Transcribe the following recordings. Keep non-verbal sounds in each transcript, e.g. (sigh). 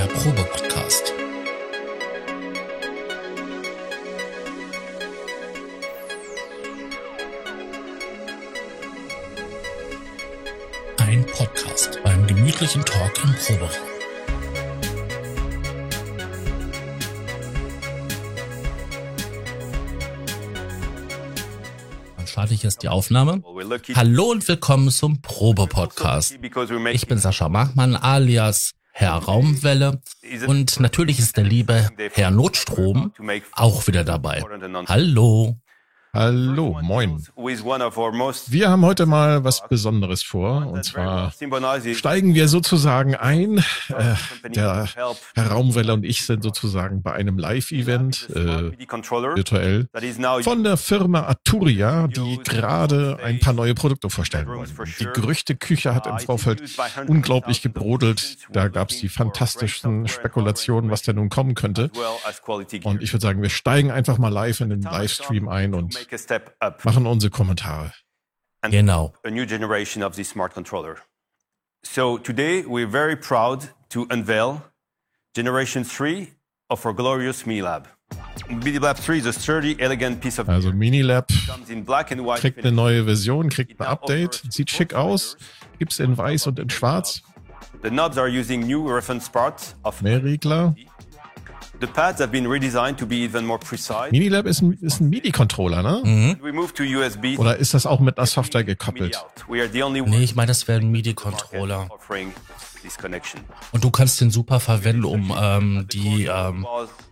Der Probe-Podcast. Ein Podcast beim gemütlichen Talk im Proberaum. Dann starte ich jetzt die Aufnahme. Hallo und willkommen zum Probe-Podcast. Ich bin Sascha Machmann alias Herr Raumwelle und natürlich ist der liebe Herr Notstrom auch wieder dabei. Hallo. Hallo, moin. Wir haben heute mal was Besonderes vor. Und zwar steigen wir sozusagen ein. Äh, der Herr Raumweller und ich sind sozusagen bei einem Live-Event, äh, virtuell, von der Firma Aturia, die gerade ein paar neue Produkte vorstellen wollen. Die Gerüchteküche hat im Vorfeld unglaublich gebrodelt. Da gab es die fantastischsten Spekulationen, was denn nun kommen könnte. Und ich würde sagen, wir steigen einfach mal live in den Livestream ein und machen unsere Kommentare. Genau. A new generation of the smart controller. So today we're very proud to unveil generation 3 of our glorious Mi Lab. Mi 3 is a sturdy, elegant piece of Also Minilab comes in black and white kriegt eine neue Version, kriegt ein Update, sieht schick aus, gibt's in weiß und in schwarz, The knobs are using new reference parts of mehr Regler. The pads have been redesigned to be even more precise. Minilab ist ein, ist ein MIDI-Controller, ne? We moved to USB Oder ist das auch mit einer Software gekoppelt? out. We are the only Nee, ich meine, das wäre ein MIDI-Controller. offering this connection. Und du kannst den super verwenden, um ähm, die ähm,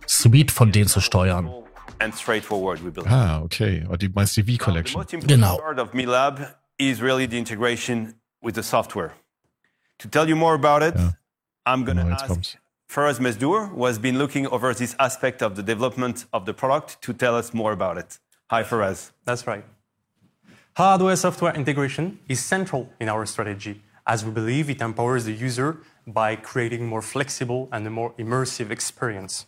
Suite von denen zu steuern. And straightforward, we believe. Ah, okay. Oder die meinst die The V-Collection. Genau. is really the integration with the software. To tell you more about it, Ja. I'm going to Genau, jetzt ask kommt's. Faraz Mesdour, who has been looking over this aspect of the development of the product, to tell us more about it. Hi, Faraz. That's right. Hardware software integration is central in our strategy as we believe it empowers the user by creating more flexible and a more immersive experience.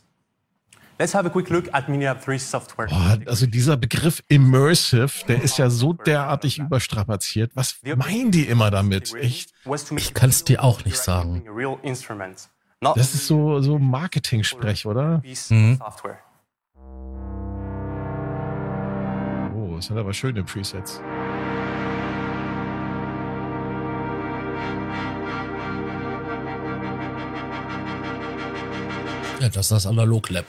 Let's have a quick look at Minilab 3 software. Boah, also dieser Begriff Immersive, der ist ja so derartig überstrapaziert. Was meinen die immer damit? Echt? Was to make Ich kann's dir auch nicht sagen. Das ist so, so Marketing-Sprech, oder? software. Oh, das sind aber schöne Presets. Ja, das ist das Analog-Lab,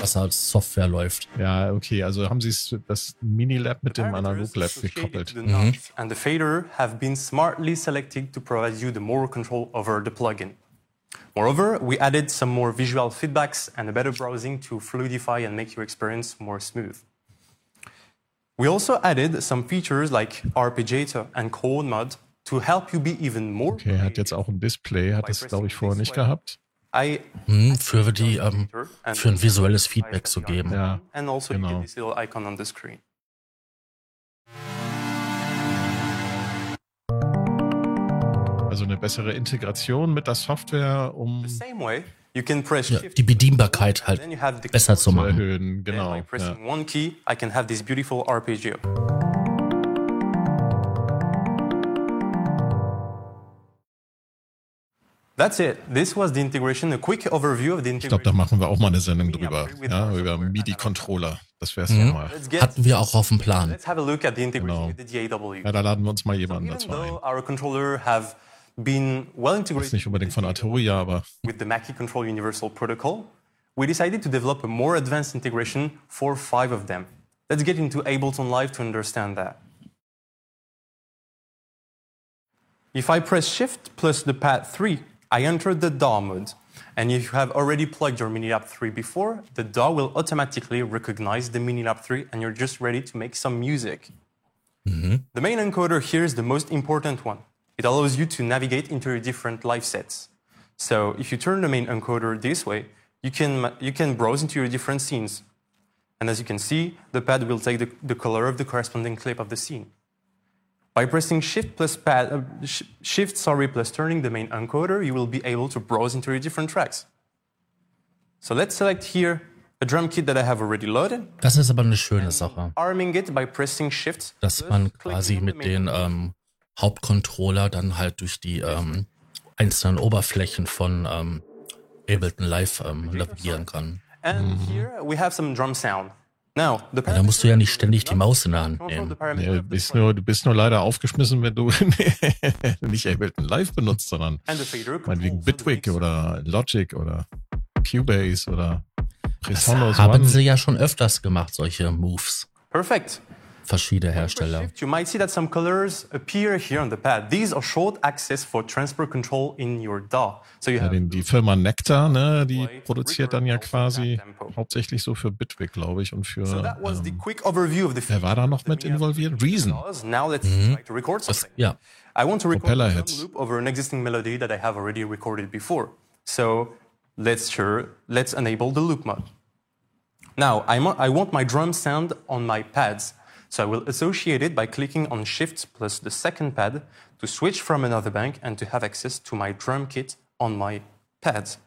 was als Software läuft. Ja, okay, also haben sie es- das Minilab mit dem Analog-Lab gekoppelt. knobs and the fader have been smartly selected to provide you the more control over the plugin. Moreover, we added some more visual feedbacks and a better browsing to fluidify and make your experience more smooth. We also added some features like arpeggiator and chord mode to help you be even more Okay, er hat jetzt auch ein Display, hat das, glaube ich, vorher nicht gehabt. I Hm, für die, ähm, für ein visuelles Feedback zu geben. Ja, and also you genau. Also eine bessere Integration mit der Software, um Ja, die Bedienbarkeit halt besser zu machen. erhöhen. Genau. Ja. pressing one key, I can have this beautiful arpeggio. That's it. This was the integration, a quick overview of the Ich glaube, da integration. machen wir auch mal eine Sendung drüber. Ja, über MIDI-Controller. Das wäre es Mhm. doch mal. Let's, get, Hatten wir auch auf dem Plan. let's have a look at the integration Genau. Ja, da laden wir uns mal jemanden dazu ein. Though our controller have been well Ist integrated nicht unbedingt von Arturia, aber with the Mackie Control Universal Protocol, we decided to develop a more advanced integration for five of them. Let's get into Ableton Live to understand that. If I press Shift plus the pad 3, I enter the DAW mode. And if you have already plugged your Minilab 3 before, the DAW will automatically recognize the Minilab 3 and you're just ready to make some music. The main encoder here is the most important one. It allows you to navigate into your different live sets. So if you turn the main encoder this way, you can, you can browse into your different scenes. And as you can see, the pad will take the, the color of the corresponding clip of the scene. By pressing Shift plus pad, uh, sh- Shift sorry plus turning the main encoder, you will be able to browse into your different tracks. So let's select here a drum kit that I have already loaded, Das ist aber eine schöne Sache, arming it by pressing Shift. dass man quasi mit den ähm, Hauptcontroller dann halt durch die ähm, einzelnen Oberflächen von ähm, Ableton Live ähm, lavieren kann. And here we have some drum sound. Now, ja, da musst du ja nicht ständig die Maus in der Hand nehmen. Nee, du, bist nur, du bist nur leider aufgeschmissen, wenn du (laughs) nicht Ableton Live benutzt, sondern meinetwegen Bitwig oder Logic oder Cubase oder Presonus. Das haben One. sie ja schon öfters gemacht, solche Moves. Perfekt verschiedene Hersteller. You might see that some colors appear here on the pad. These are short access for transfer control in your DAW. So you ja, die Firma Nectar, ne, die produziert dann ja quasi hauptsächlich so für Bitwig, glaube ich, und für. So that was ähm, the quick overview of the wer war da noch mit involviert? Reason. Now let's mhm. try to record something. Ja. I want to record a loop over an existing melody that I have already recorded before. So let's sure let's enable the loop mode. Now I'm, I want my drum sound on my pads. So I will associate it by clicking on Shift plus the second pad to switch from another bank and to have access to my drum kit on my pads.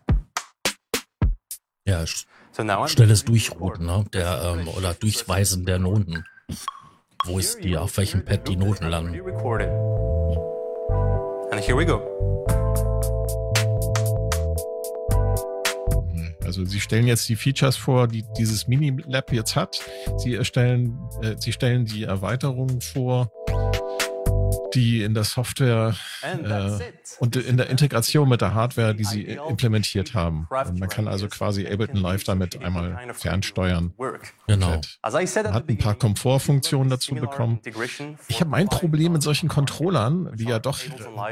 Ja, so now schnelles Durchrouten ne? der, ähm, oder Durchweisen der Noten. Wo ist die, auf welchem Pad die Noten landen. And here we go. Also sie stellen jetzt die Features vor, die dieses Mini-Lab jetzt hat. Sie erstellen, äh, sie stellen die Erweiterungen vor, die in der Software äh, und in der Integration mit der Hardware, die sie implementiert haben. Und man kann also quasi Ableton Live damit einmal fernsteuern. Genau. Man hat ein paar Komfortfunktionen dazu bekommen. Ich habe mein Problem mit solchen Controllern, die ja doch,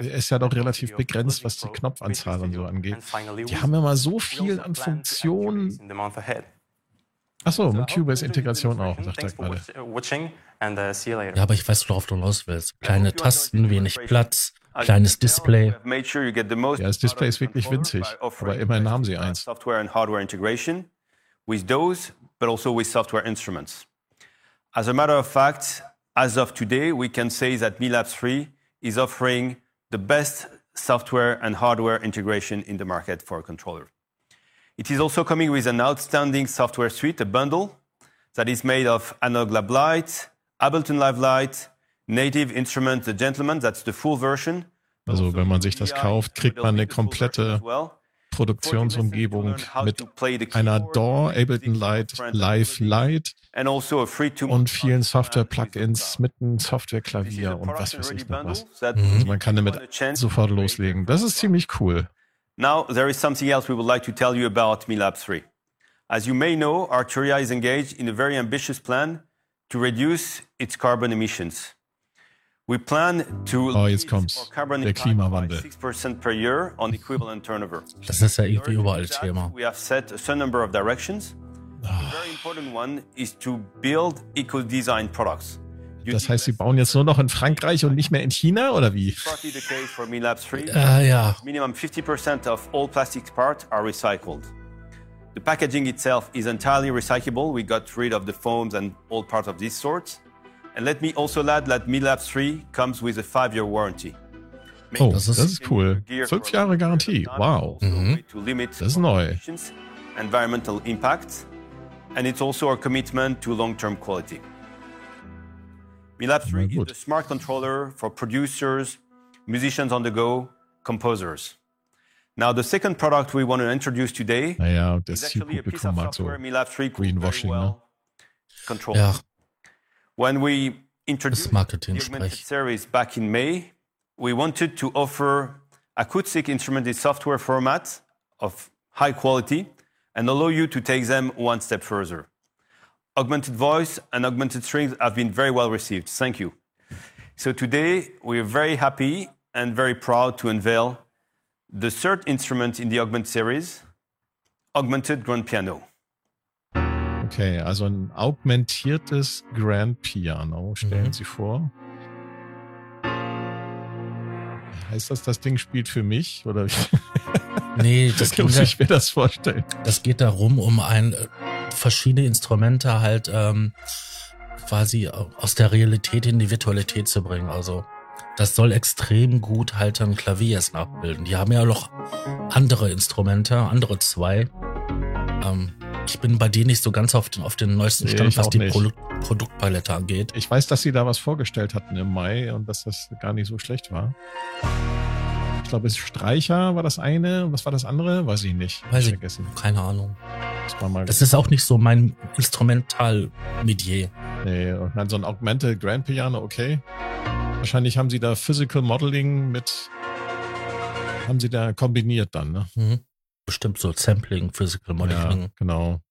ist ja doch relativ begrenzt, was die Knopfanzahl und so angeht. Die haben immer so viel an Funktionen. Achso, mit Cubase-Integration auch, sagt er gerade. Uh, ja, aber ich weiß, worauf du raus willst. Kleine Tasten, wenig Platz, kleines Display. Ja, das Display ist wirklich winzig, aber immerhin haben sie eins. Software and hardware integration with those, but also with software instruments. As a matter of fact, as of today, we can say that MILAB 3 is offering the best software and hardware integration in the market for a controller. It is also coming with an outstanding software suite, a bundle that is made of Analog Lab Lite, Ableton Live Lite, Native Instrument The Gentleman, that's the full version. Also wenn man sich das kauft, kriegt man eine komplette Produktionsumgebung mit einer DAW, Ableton Lite, Live Lite also und vielen Software-Plugins mit einem Software-Klavier und was weiß ich noch was. Also man kann damit sofort loslegen. Das ist ziemlich cool. Now, there is something else we would like to tell you about MILAB 3. As you may know, Arturia is engaged in a very ambitious plan to reduce its carbon emissions. We plan to oh, jetzt kommt's. carbon Der Klimawandel. 6% per year on equivalent turnover. Das ist ja irgendwie überall Thema. We have set a certain number of directions. The very important one is to build eco-design products. Das heißt, sie bauen jetzt nur noch in Frankreich und nicht mehr in China oder wie? Äh, ja. Minimum 50% of all plastic parts are recycled. The packaging itself is entirely recyclable. We got rid of the foams and all parts of this sort. And let me also add that MILAB 3 comes with a five-year warranty. Oh, das ist, das ist cool. Fünf Jahre Garantie. Wow. Mhm. Das ist neu. Environmental impact. And it's also our commitment to long-term quality. MILAB 3 is a smart controller for producers, musicians on the go, composers. Now, the second product we want to introduce today naja, is actually a piece of software MILAB 3 could very well control. Ja. When we introduced the augmented series back in May, we wanted to offer acoustic instrumented software format of high quality and allow you to take them one step further. augmented voice and augmented strings have been very well received. Thank you. So today we're very happy and very proud to unveil the third instrument in the Augment series, Augmented Grand Piano. Okay, also ein augmentiertes Grand Piano, stellen mhm. Sie vor. Heißt das, das Ding spielt für mich? Oder (laughs) nee, das (laughs) muss ich mir das vorstellen. Das geht darum, um ein verschiedene Instrumente halt ähm, quasi aus der Realität in die Virtualität zu bringen. Also das soll extrem gut halt dann Klaviers nachbilden. Die haben ja noch andere Instrumente, andere zwei. Ähm, ich bin bei denen nicht so ganz auf den, auf den neuesten Stand, nee, was die Pro Produktpalette angeht. Ich weiß, dass sie da was vorgestellt hatten im Mai und dass das gar nicht so schlecht war glaube, Streicher war das eine. Was war das andere? Weiß ich nicht. Weiß ich vergessen. Keine Ahnung. Das, das ist auch nicht so mein Instrumental-Medier. Nee, und dann so ein Augmented Grand Piano, okay. Wahrscheinlich haben sie da Physical Modeling mit, haben sie da kombiniert dann, ne? Mhm. Bestimmt so Sampling, Physical Modeling. Ja, genau.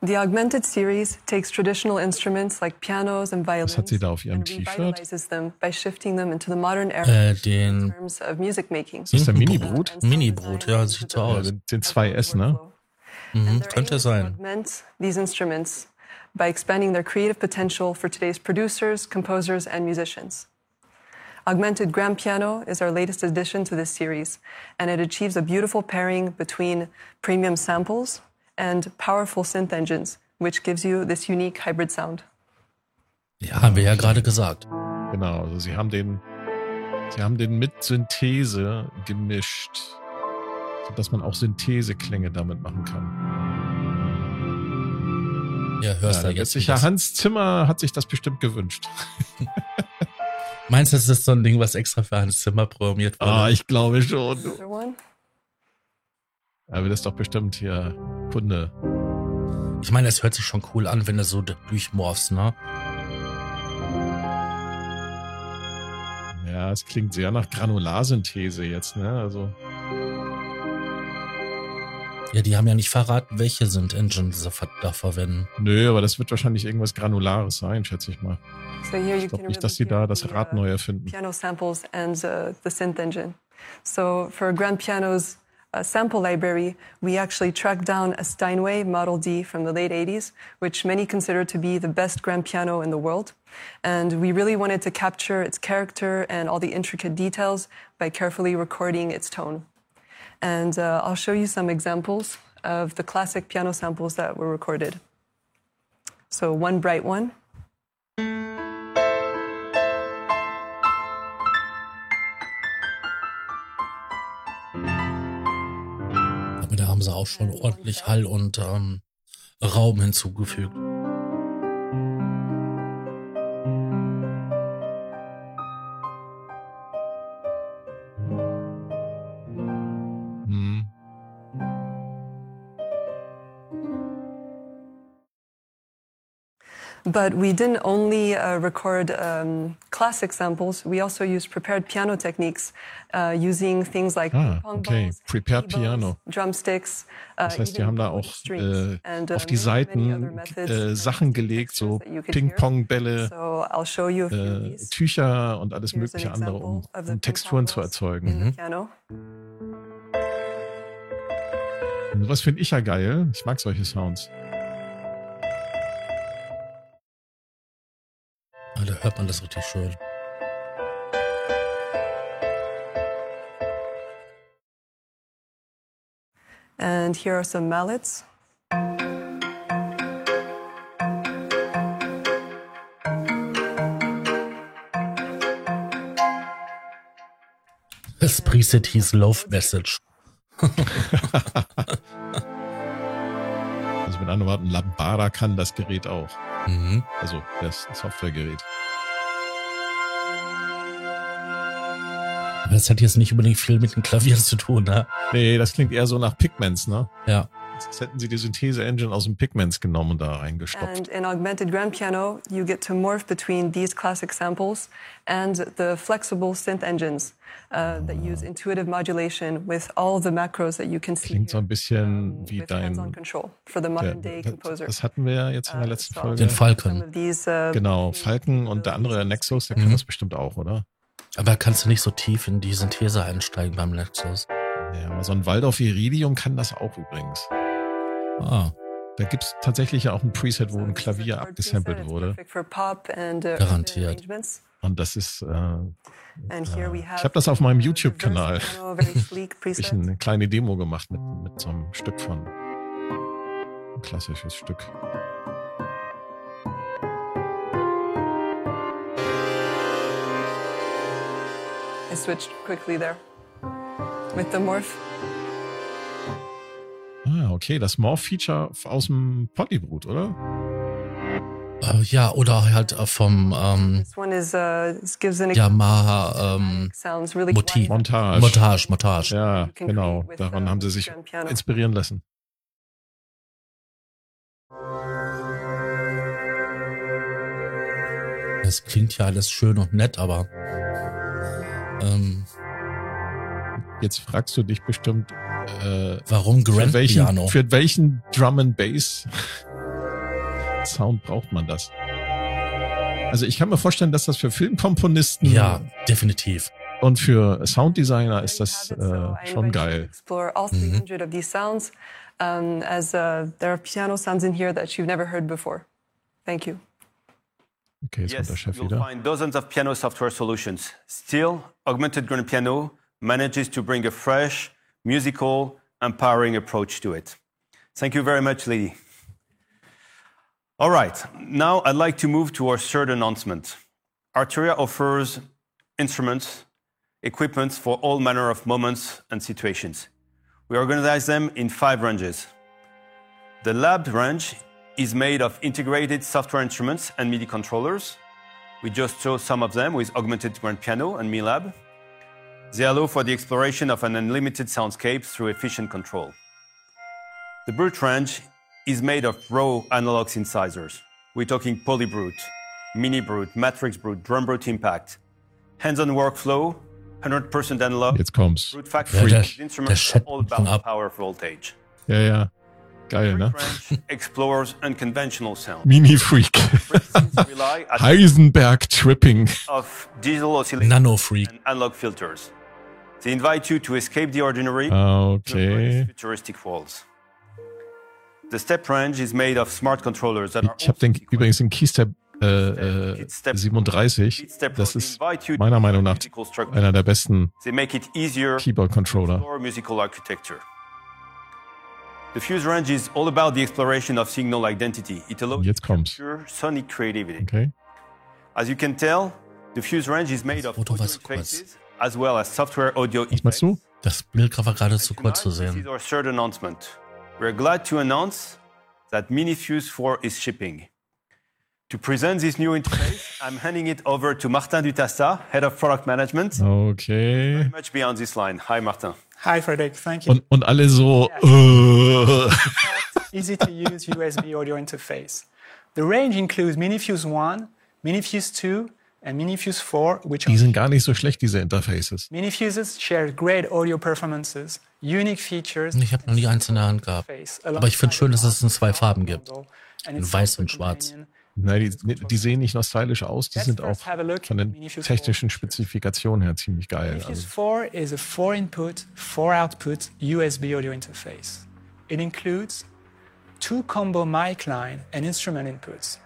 The Augmented Series takes traditional instruments like pianos and violins Was hat sie da auf ihrem T-Shirt? them by shifting them into the modern era äh, den in terms of music making. Ist das der Mini-Brot? Mini-Brot, ja, sieht so aus. Ja, den 2S, ne? Mhm, könnte sein. These instruments by expanding their creative potential for today's producers, composers, and musicians. Augmented Grand Piano is our latest addition to this series, and it achieves a beautiful pairing between premium samples and powerful synth engines, which gives you this unique hybrid sound. Ja, haben wir ja gerade gesagt. Genau, also sie haben den, sie haben den mit Synthese gemischt, sodass man auch Syntheseklänge damit machen kann. Ja, hörst ja, du jetzt. Sicher, Hans Zimmer hat sich das bestimmt gewünscht. (laughs) Meinst du, das ist so ein Ding, was extra für Hans Zimmer programmiert wurde? Ah, ich glaube schon. Er will das doch bestimmt hier Kunde. Ich meine, es hört sich schon cool an, wenn du so durchmorfst, ne? Ja, es klingt sehr nach Granularsynthese jetzt, ne? Also. Ja, die haben ja nicht verraten, welche sind Engines sie da verwenden. Nö, aber das wird wahrscheinlich irgendwas Granulares sein, schätze ich mal. So ich glaube nicht, dass sie da das Rad neu erfinden. Piano samples and uh, the synth engine. So for grand pianos, uh, sample library, we actually tracked down a Steinway Model D from the late 80s, which many consider to be the best grand piano in the world. And we really wanted to capture its character and all the intricate details by carefully recording its tone. And uh, I'll show you some examples of the classic piano samples that were recorded. So, one bright one. haben sie auch schon ordentlich Hall und ähm, Raum hinzugefügt. But we didn't only uh, record um, classic samples. We also used prepared piano techniques uh, using things like ah, okay. balls, prepared piano. drumsticks. Uh, das heißt, die haben da auch äh, and, auf die Seiten äh, Sachen gelegt, so Ping-Pong-Bälle, so äh, Tücher und alles mögliche andere, um, um Texturen zu erzeugen. Mhm. Was finde ich ja geil. Ich mag solche Sounds. Da hört man das richtig schön. And here are some mallets. Das Preset hieß Love Message. (laughs) also mit anderen Worten, Lambada kann das Gerät auch. Mhm. Also das Softwaregerät. Das hat jetzt nicht unbedingt viel mit dem Klavier (laughs) zu tun, ne? Nee, das klingt eher so nach Pigments, ne? Ja. Jetzt hätten sie die Synthese-Engine aus dem Pigments genommen und da reingestopft. And in Augmented Grand Piano, you get to morph between these classic samples and the flexible synth engines uh, that use intuitive modulation with all the macros that you can see. Klingt so ein bisschen wie dein. For the modern day composer. Das hatten wir ja jetzt in der uh, letzten Folge. Den Falcon. Uh, genau, Falcon und der andere Nexus, der kann mhm. das bestimmt auch, oder? Aber kannst du nicht so tief in die Synthese einsteigen beim Nexus? Ja, aber so ein Waldorf Iridium kann das auch übrigens. Ah. Da gibt es tatsächlich ja auch ein Preset, wo ein Klavier abgesampelt wurde. Garantiert. Und das ist, äh, äh, ich habe das auf meinem YouTube-Kanal, (laughs) ich eine kleine Demo gemacht mit, mit so einem Stück von, ein klassisches Stück. I switched quickly there with the morph. Ah, okay, das Morph-Feature aus dem Polybrut, oder? Äh, ja, oder halt äh, vom ähm, is, uh, Yamaha ähm, really Motiv. Montage. Montage, Montage. Ja, genau. Daran uh, haben sie sich inspirieren lassen. Es klingt ja alles schön und nett, aber ähm, jetzt fragst du dich bestimmt, äh, warum Grand für welchen, Piano? Für welchen Drum and Bass Sound braucht man das? Also ich kann mir vorstellen, dass das für Filmkomponisten ja definitiv und für Sounddesigner ist das äh, schon geil. Mhm. Um, as uh, there are piano sounds in here that you've never heard before. Thank you. Okay, jetzt yes, kommt der Chef you'll wieder. find dozens of piano software solutions. Still, Augmented Grand Piano manages to bring a fresh, musical, empowering approach to it. Thank you very much, Lady. All right, now I'd like to move to our third announcement. Arturia offers instruments, equipment for all manner of moments and situations. We organize them in five ranges. The lab range is made of integrated software instruments and MIDI controllers. We just saw some of them with Augmented Grand Piano and MiLab. They allow for the exploration of an unlimited soundscape through efficient control. The Brute range is made of raw analog synthesizers. We're talking Polybrute, Mini Brute, Matrix Brute, Drum Brute Impact. Hands-on workflow, 100% analog. Jetzt kommt's. Brute Factory Ja, der- instruments der all about ab. power voltage. Ja, ja. Geil, ne? Explores unconventional sound. Mini-Freak. Frequencies rely at (laughs) Heisenberg Tripping. of digital oscillation Nano Freak. and analog filters. They invite you to escape the ordinary Ah, Okay. futuristic worlds. The step range is made of smart controllers that are Ich habe den also übrigens den Keystep äh, äh, Beat Step- 37. Beat Step Das ist meiner Meinung nach einer der besten They make it easier to Keyboard-Controller. explore musical architecture. The Fuse range is all about the exploration of signal identity. It allows Jetzt kommt's. sonic creativity. Okay. As you can tell, the Fuse range is made of Foto zu kurz. As well as software audio Was meinst du? Das Bild war gerade zu kurz zu Tonight, This sehen. is our third announcement. We're glad to announce that MiniFuse 4 is shipping. To present this new interface, (laughs) I'm handing it over to Martin Dutassa, Head of Product Management. Okay. Very much beyond this line. Hi, Martin. Hi, Frederick. Thank you. Und, und alle so, Easy to use USB audio interface. The range includes MiniFuse 1, MiniFuse 2, and MiniFuse 4, which die sind gar nicht so schlecht, diese Interfaces. MiniFuses share great audio performances, unique features. Ich habe noch nie eins in der Hand gehabt. Aber ich finde schön, dass es in zwei Farben gibt. In weiß und schwarz. Nein, die, die sehen nicht nur stylisch aus, die sind auch von den technischen Spezifikationen her ziemlich geil. MiniFuse Also, 4 is a 4-input, 4-output USB audio interface. It includes two combo mic line and instrument inputs.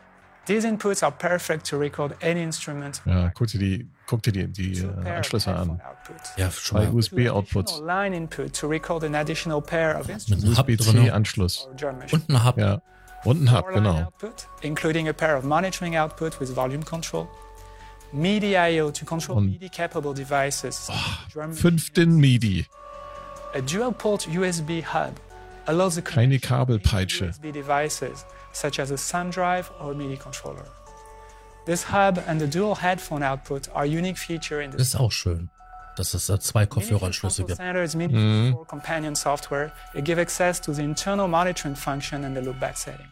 These inputs are perfect to record any instrument. ja, guck dir die, guck dir die, die äh, Anschlüsse an. outputs. Ja, schon mal. USB-Outputs, Additional line input to record an additional pair of Mit instruments einem Hub drin USB-C-Anschluss. und ein Hub. Ja, und ein Hub, genau. output, including a pair of monitoring output with volume control. MIDI I/O to control Und- MIDI-capable devices. drum Fünften MIDI. A dual-port USB hub allows the Keine connection of Kabelpeitsche. USB devices such as a sound drive or a MIDI controller. This hub and the dual headphone output are unique feature in the Das ist auch schön, dass es da zwei MiniFuse Kopfhöreranschlüsse gibt. Standards MiniFuse 4 companion software. It gives access to the internal monitoring function and the loopback settings.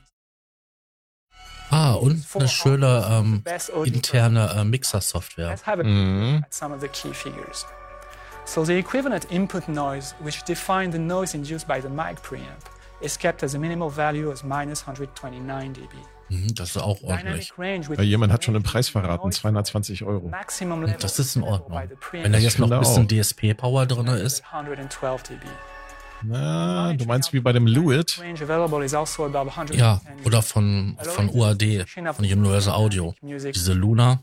Ah, und eine schöne ähm, interne äh, Mixer-Software. Let's have a look at some of the key figures. So the equivalent input noise, which defines the noise induced by the mic preamp, is kept as a minimal value as minus 129 dB. Mhm, das ist auch ordentlich. Ja, jemand hat schon den Preis verraten, 220 Euro. Das ist in Ordnung. Wenn da jetzt noch ein finde bisschen. DSP-Power drin ist, 112 dB. Na, du meinst wie bei dem Lewitt? Range available is also about 110 ja, oder von, von UAD, von Universal Audio. Diese Luna,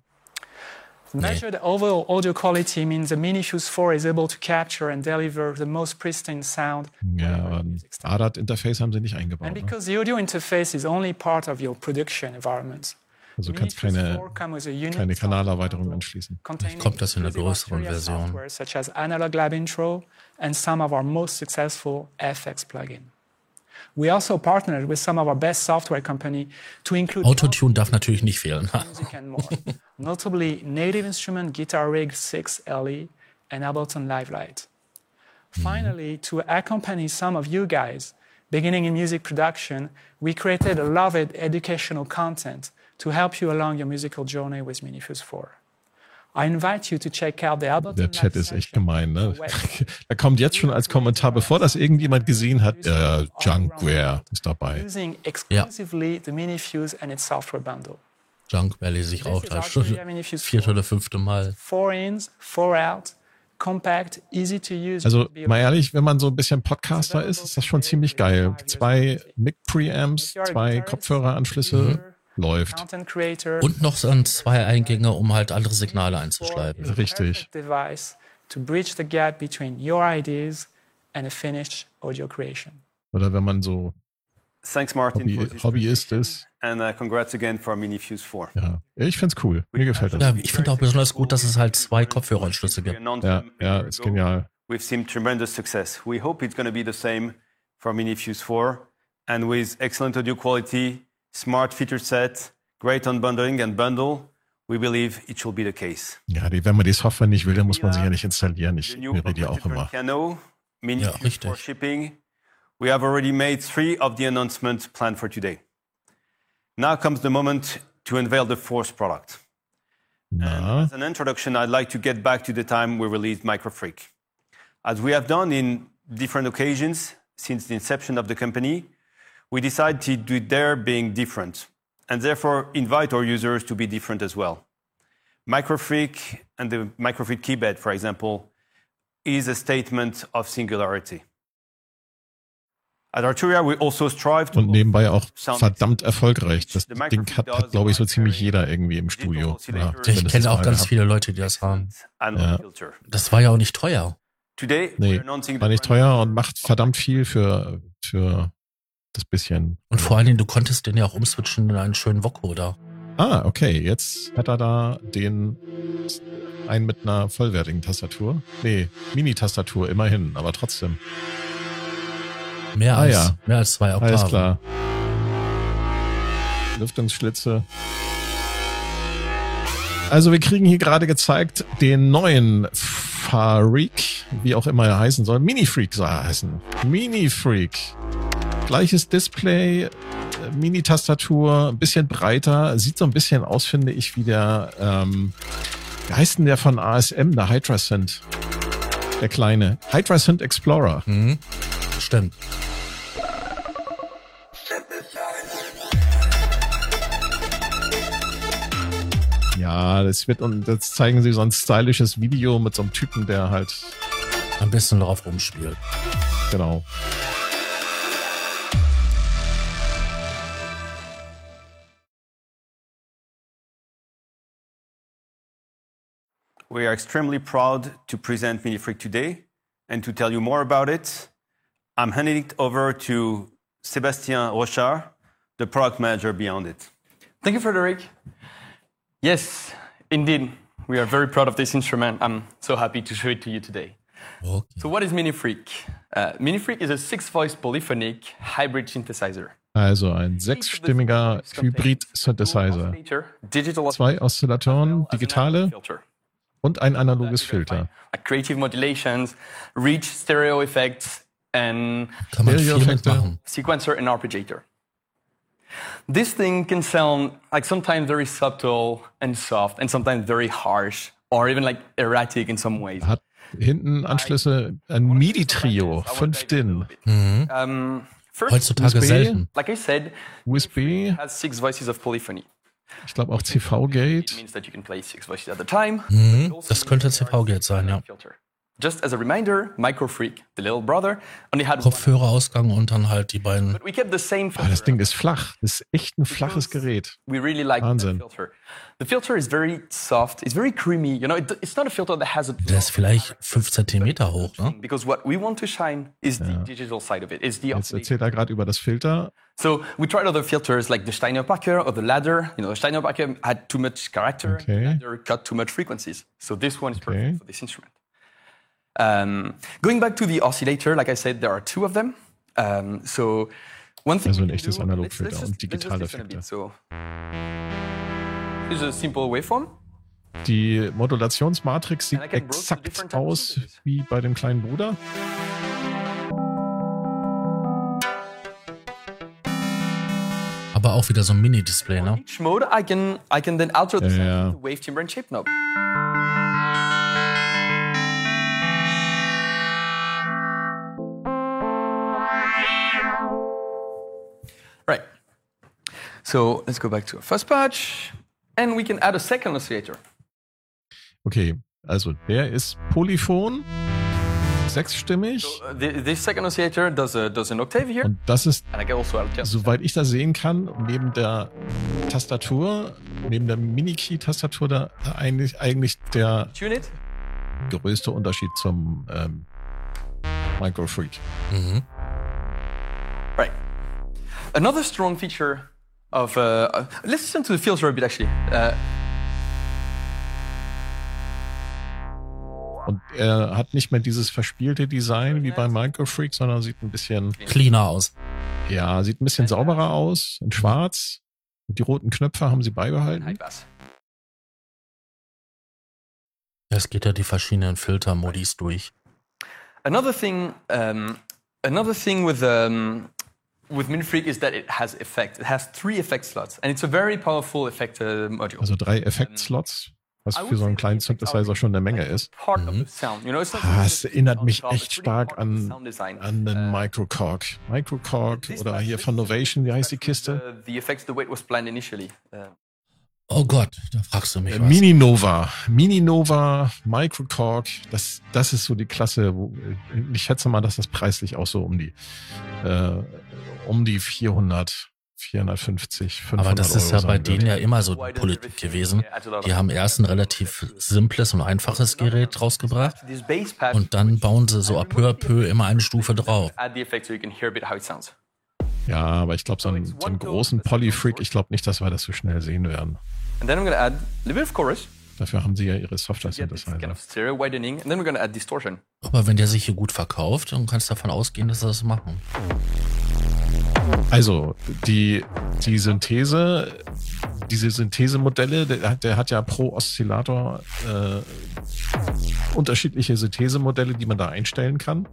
Measured overall audio quality means the MiniFuse 4 is able to capture and deliver the most pristine sound. Ja, ein ADAT-Interface haben sie nicht eingebaut. And Ne? because the audio interface is only part of your production environment, Also du kannst keine, 4 come with a unique keine Kanalerweiterung anschließen. containing kommt das in einer the größeren Version. software Such as Analog Lab Intro and some of our most successful FX plugin. We also partnered with some of our best software company to include Autotune darf natürlich nicht fehlen. (laughs) music and more, notably Native Instrument Guitar Rig 6 LE and Ableton Live Lite. Hmm. Finally, to accompany some of you guys, beginning in music production, we created a loved educational content to help you along your musical journey with Minifuse 4. Der Chat ist echt gemein, ne? (laughs) Da kommt jetzt schon als Kommentar, bevor das irgendjemand gesehen hat, äh, Junkware ist dabei. using exclusively the Minifuse and its software bundle. Junk Valley sich auch is drei actually Stunden, a Minifuse vierte oder fünfte Mal. Four ins, four out, compact, easy to use. Also mal ehrlich, wenn man so ein bisschen Podcaster ist, ist das schon ziemlich geil. Zwei Mic-Preamps, zwei Kopfhöreranschlüsse, läuft. Und noch so zwei Eingänge, um halt andere Signale einzuschleifen. Richtig. perfect device to bridge the gap between your ideas and a finished audio creation. Oder wenn man so Thanks, Martin, Hobby, Hobbyist ist. and uh, congrats again for Minifuse 4. Ja, ich find's cool. Mir gefällt das. Ja, ich finde auch besonders gut, dass es halt zwei Kopfhöreranschlüsse gibt. Ja, ja, ist genial. We've seen tremendous success. We hope it's going to be the same for Minifuse 4. And with excellent audio quality, smart feature set, great unbundling and bundle, we believe it should be the case. Ja, die, wenn man die Software nicht will, dann muss man sie ja nicht installieren. Ich The new höre die auch competitor immer. piano, Minifuse richtig. for shipping. We have already made three of the announcements planned for today. Now comes the moment to unveil the fourth product. And Na, as an introduction, I'd like to get back to the time we released Microfreak. As we have done in different occasions since the inception of the company, we decided to do their being different and therefore invite our users to be different as well. Microfreak and the Microfreak keypad, for example, is a statement of singularity. At Arturia, we also strive to und nenebenbei auch verdammt erfolgreich. Das Ding hat, hat glaube ich, so ziemlich jeder irgendwie im Studio. Ja, Ich kenne auch ganz gehabt. viele Leute, die das haben. Ja. Das war ja auch nicht teuer. Nee, war nicht teuer und macht verdammt viel für, für das bisschen. Und vor allen Dingen, du konntest den ja auch umswitchen in einen schönen Vocoder. Ah, okay, jetzt hat er da den einen mit einer vollwertigen Tastatur. Nee, Mini-Tastatur, immerhin, aber trotzdem. Mehr Ah, als, ja. mehr als zwei Oktaven. Alles klar. Lüftungsschlitze. Also wir kriegen hier gerade gezeigt den neuen Farik, wie auch immer er heißen soll. Mini-Freak soll er heißen. Mini-Freak. Gleiches Display, Mini-Tastatur, ein bisschen breiter. Sieht so ein bisschen aus, finde ich, wie der, ähm, wie heißt denn der von ASM, der Hydra Synth? Der kleine. Hydra Synth Explorer. Mhm. Stimmt. Ja, das wird und jetzt zeigen sie so ein stylisches Video mit so einem Typen, der halt, Ein bisschen drauf rumspielt. genau. We are extremely proud to present MiniFreak today and to tell you more about it. I'm handing it over to Sébastien Rochard, the product manager beyond it. Thank you, Frederick. Yes, indeed. We are very proud of this instrument. I'm so happy to show it to you today. Okay. So, what is MiniFreak? Uh, MiniFreak is a six voice polyphonic hybrid synthesizer. Also ein sechsstimmiger Hybrid-Synthesizer. Digital Zwei Oszillatoren, digitale filter. Und ein analoges Filter. Creative modulations, rich stereo effects, and Kann man viel Stereo-Effekte. mitmachen. sequencer and arpeggiator. This thing can sound like sometimes very subtle and soft, and sometimes very harsh, or even like erratic in some ways. Hat hinten Anschlüsse, ein MIDI-Trio, fünf DIN, Um, first, Heutzutage USB? selten. like I said, USB, has six voices of polyphony. Ich glaube auch CV-Gate. Mhm. Das könnte CV-Gate sein, ja. Filter. Just as a reminder, Microfreak, the little brother, only had one. Kopfhörerausgang und dann halt die beiden. But we kept the same filter. Ah, das Ding ist flach. Das ist echt ein flaches Gerät. We really like Wahnsinn. the filter. The filter is very soft. It's very creamy. You know, it, it's not a filter that has a Der ist vielleicht fünf Zentimeter hoch, ne? because what we want to shine is the digital side of it. It's the Jetzt erzählt er gerade über das Filter. So we tried other filters like the Steiner Packer or the ladder. You know, the Steiner Packer had too much character. Okay. The ladder cut too much frequencies. So this one is Okay. perfect for this instrument. Um, going back to the oscillator, like I said, there are two of them. Um, so also ein echtes Analogfilter und digitale Effekte. So, here's a simple waveform. Die Modulationsmatrix sieht exakt aus wie bei dem kleinen Bruder. Aber auch wieder so ein Mini-Display, ne? Each mode I can I can then alter the ja, ja. wave timbre and shape knob. So let's go back to our first patch and we can add a second oscillator. Okay, also der ist polyphon, sechsstimmig. So, uh, this second oscillator does, a, does an octave here. Und das ist, also soweit ich das sehen kann, neben der Tastatur, neben der Mini-Key-Tastatur, da eigentlich, eigentlich der größte Unterschied zum ähm, Micro Freak. Mhm. Right. Another strong feature of uh, uh, let's listen to the feels for a bit actually. Uh, Und er hat nicht mehr dieses verspielte Design wie bei Microfreak, sondern sieht ein bisschen cleaner aus. Ja, sieht ein bisschen sauberer aus, in schwarz. Und die roten Knöpfe haben sie beibehalten. Es geht ja die verschiedenen Filtermodis durch. Another thing, um, another thing with um, with MinFreak is that it has effects. It has three effect slots, and it's a very powerful effect uh, module. Also drei Effektslots, was für so einen kleinen Synthesizer schon eine Menge ist. Mhm. Ah, es erinnert mich echt stark an, an den uh, Microcorg. Microcorg oder hier von Novation, wie heißt die Kiste? Uh, oh Gott, da fragst du mich äh, was. Mini Nova, Mini Nova, Microcorg, das, das ist so die Klasse, wo, ich schätze mal, dass das preislich auch so um die äh, um die 400, 450, 500 Aber das ist Euro ja bei denen ja immer so die Politik gewesen. Die haben erst ein relativ simples und einfaches Gerät rausgebracht und dann bauen sie so à peu à peu immer eine Stufe drauf. Ja, aber ich glaube, so, einen, so einen großen Polyfreak, ich glaube nicht, dass wir das so schnell sehen werden. And then I'm gonna add a little bit of chorus. Dafür haben sie ja ihre Software-Synthesizer. Aber wenn der sich hier gut verkauft, dann kannst du davon ausgehen, dass sie das machen. Also, die, die Synthese, diese Synthesemodelle, der, der hat ja pro Oszillator äh, unterschiedliche Synthesemodelle, die man da einstellen kann.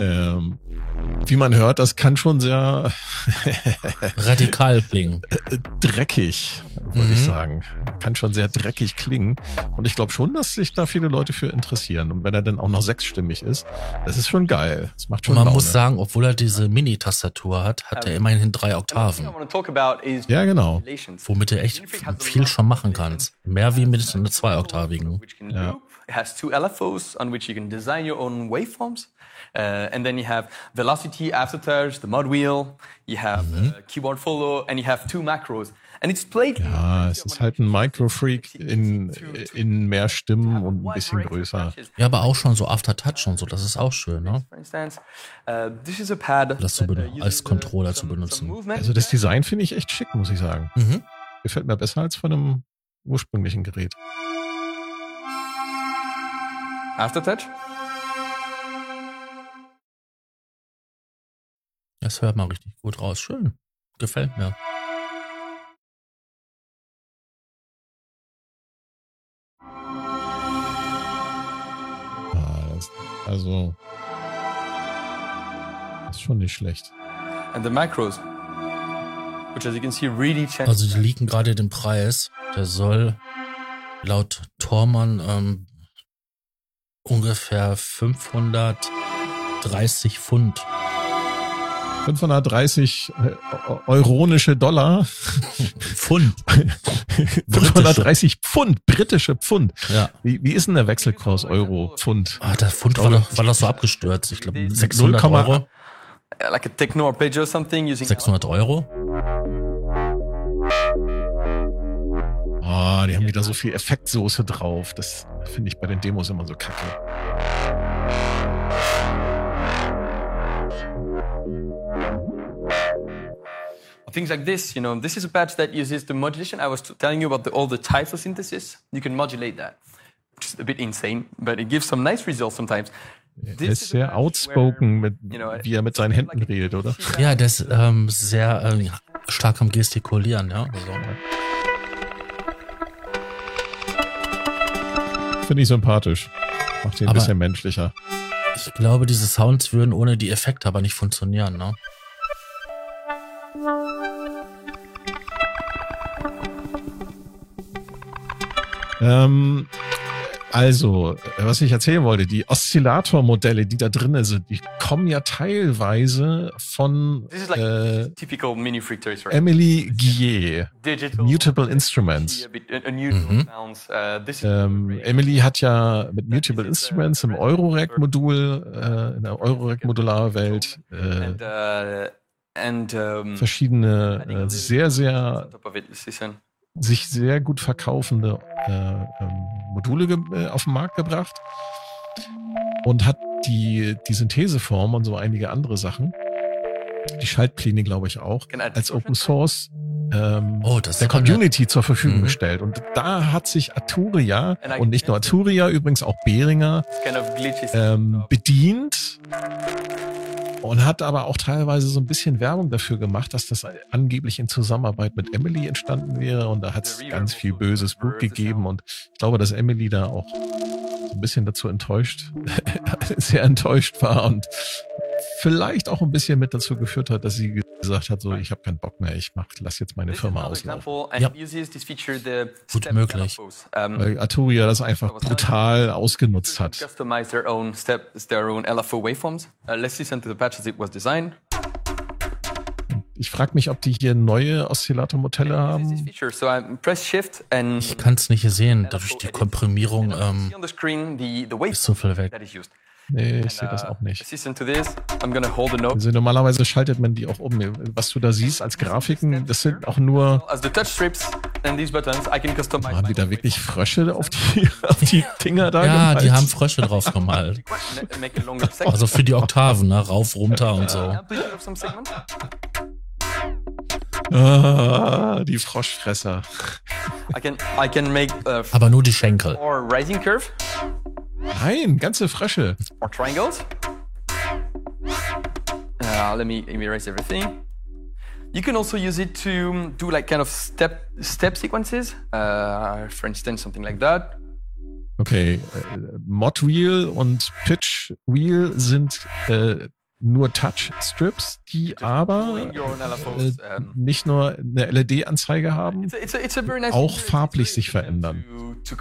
Ähm, wie man hört, das kann schon sehr (laughs) radikal klingen. Dreckig, würde mhm. ich sagen. Kann schon sehr dreckig klingen. Und ich glaube schon, dass sich da viele Leute für interessieren. Und wenn er dann auch noch sechsstimmig ist, das ist schon geil. Das macht schon Und man Laune. muss sagen, obwohl er diese Mini-Tastatur hat, hat er immerhin drei Oktaven. Ja, genau. Womit er echt viel schon machen kannst. Mehr wie mit einer zweioktavigen. Ja. It has two LFOs on which you can design your own waveforms. Uh, and then you have velocity, aftertouch, the mod wheel, you have mhm. uh, keyboard follow, and you have two macros. And it's played ja, es ist halt ein Microfreak in, in mehr Stimmen und ein bisschen größer. Ja, aber auch schon so Aftertouch und so, das ist auch schön, ne? Uh, das zu als Controller zu benutzen. Also das Design finde ich echt schick, muss ich sagen. Mhm. Gefällt mir besser als von einem ursprünglichen Gerät. Aftertouch? Das hört man richtig gut raus. Schön. Gefällt mir. Ah, das, also, das ist schon nicht schlecht. And the macros, which as you can see really. Also die liegen gerade den Preis. Der soll laut Tormann ähm, ungefähr 530 Pfund 530 äh, euronische Dollar. Pfund. (laughs) 530 Pfund, britische Pfund. Ja. Wie, wie ist denn der Wechselkurs Euro, Pfund? Ah, der Pfund war doch, war doch so abgestürzt. Ich glaube 600 0, Euro. Like a techno or something using 600 Euro? Oh, die haben wieder so viel Effektsoße drauf. Das finde ich bei den Demos immer so kacke. things like this, you know, this is a patch that uses the modulation. I was telling you about the, all the types of synthesis. You can modulate that, which is a bit insane, but it gives some nice results sometimes. Er ist sehr outspoken, mit, wie er mit seinen Händen redet, oder? Ja, der ist ähm, sehr äh, stark am Gestikulieren, ja. Also, Finde ich sympathisch. Macht ihn ein bisschen menschlicher. Ich glaube, diese Sounds würden ohne die Effekte aber nicht funktionieren, ne? Ähm, also, was ich erzählen wollte, die Oszillatormodelle, die da drinnen sind, die kommen ja teilweise von like äh, Emily Guillet, Mutable Instruments. Mhm. Uh, ähm, Emily hat ja mit Mutable Instruments im Eurorack-Modul, äh, in der Eurorack-Modularwelt äh, uh, verschiedene, äh, sehr, sehr sich sehr gut verkaufende äh, ähm, Module äh, auf den Markt gebracht und hat die, die Syntheseform und so einige andere Sachen, die Schaltpläne, glaube ich, auch, als Open Source ähm, oh, der Community zur Verfügung mhm. gestellt. Und da hat sich Arturia und nicht nur Arturia, übrigens auch Behringer ähm, bedient und hat aber auch teilweise so ein bisschen Werbung dafür gemacht, dass das angeblich in Zusammenarbeit mit Emily entstanden wäre. Und da hat es ganz viel böses Blut gegeben. Und ich glaube, dass Emily da auch so ein bisschen dazu enttäuscht, (laughs) sehr enttäuscht war und vielleicht auch ein bisschen mit dazu geführt hat, dass sie gesagt hat, so ich habe keinen Bock mehr, ich mach, lass jetzt meine Firma auslaufen. Ja. Gut möglich. Weil Arturia das einfach brutal ausgenutzt hat. Ich frage mich, ob die hier neue Oszillatormodelle haben. Ich kann es nicht sehen, durch die Komprimierung ähm, ist so viel weg. Nee, ich sehe das auch nicht. Also normalerweise schaltet man die auch um. Was du da siehst als Grafiken, das sind auch nur. Haben die da wirklich Frösche auf die, (laughs) auf die Dinger da Ja, gemalt? die haben Frösche drauf gemalt. (laughs) also für die Oktaven, ne? Rauf, runter und so. Ah, die Froschfresser. Aber nur die Schenkel. Nein, ganze Frösche. Or triangles. Uh, let me erase everything. You can also use it to do like kind of step step sequences. Uh, for instance, something like that. Okay, äh, Mod Wheel und Pitch Wheel sind äh, nur Touch-Strips, die aber äh, nicht nur eine LED-Anzeige haben, auch farblich sich verändern.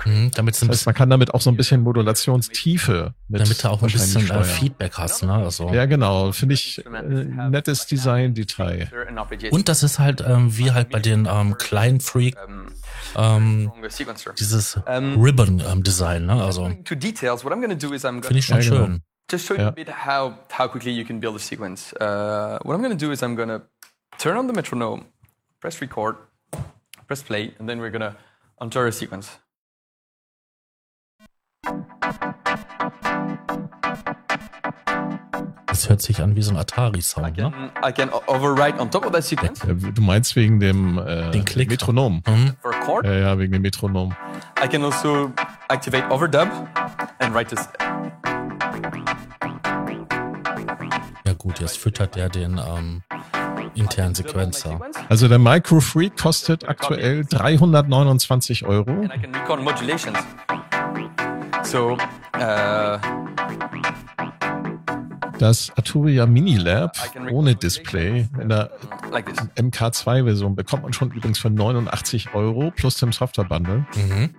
Mhm, damit das heißt, man kann damit auch so ein bisschen Modulationstiefe mit Damit du auch ein bisschen äh, Feedback hast. Ne? Also. Ja, genau. Finde ich äh, nettes Design-Detail. Und das ist halt ähm, wie halt bei den ähm, kleinen Freak ähm, dieses Ribbon-Design. Ähm, ne? Also finde ich schon ja, genau. Schön. just show you yeah. a bit how, how quickly you can build a sequence. Uh, what I'm going to do is I'm going to turn on the metronome, press record, press play, and then we're going to enter a sequence. Das hört sich an wie so ein Atari-Sound, ne? I can overwrite on top of that sequence. Ja, du meinst wegen dem äh, Den Klick. Metronom. Mhm. For a chord. Ja, ja, wegen dem Metronom. I can also activate overdub and write this gut, jetzt füttert er den ähm, internen Sequencer. Also der Micro Freak kostet aktuell 329 Euro. So, uh, das Arturia Mini Lab ohne Display in der MK2-Version bekommt man schon übrigens für 89 Euro plus dem Software-Bundle. Mhm.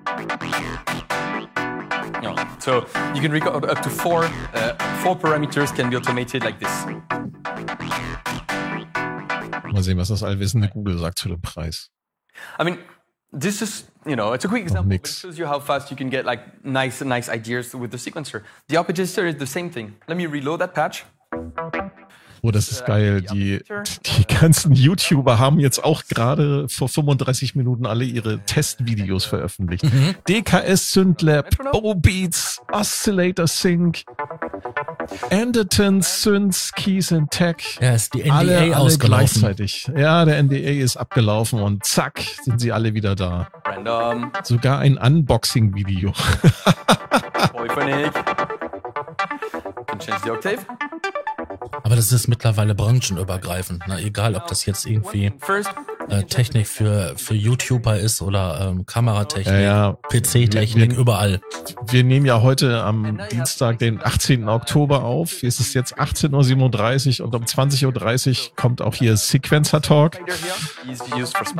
So you can record up to four, uh, four parameters can be automated like this. Mal sehen, was das allwissende Google sagt zu dem Preis. I mean, this is, you know, it's a quick example. It shows you how fast you can get like nice, nice ideas with the sequencer. The arpeggiator is the same thing. Let me reload that patch. Oh, das ist geil. Die, (laughs) die ganzen YouTuber haben jetzt auch gerade vor 35 Minuten alle ihre Testvideos veröffentlicht. Mhm. DKS Syntlab, O-Beats, Oscillator Sync, Anderton, Synths, Keys and Tech. Ja, ist die NDA alle, alle ausgelaufen. gleichzeitig. Ja, der NDA ist abgelaufen und zack, sind sie alle wieder da. Random. Sogar ein Unboxing-Video. (laughs) Octave. Aber das ist mittlerweile branchenübergreifend, ne? egal ob das jetzt irgendwie äh, Technik für, für YouTuber ist oder ähm, Kameratechnik, ja, ja. PC-Technik, überall. Wir nehmen ja heute am Dienstag, den 18. Oktober auf. Es ist jetzt 18.37 Uhr und um 20.30 Uhr kommt auch hier Sequencer Talk.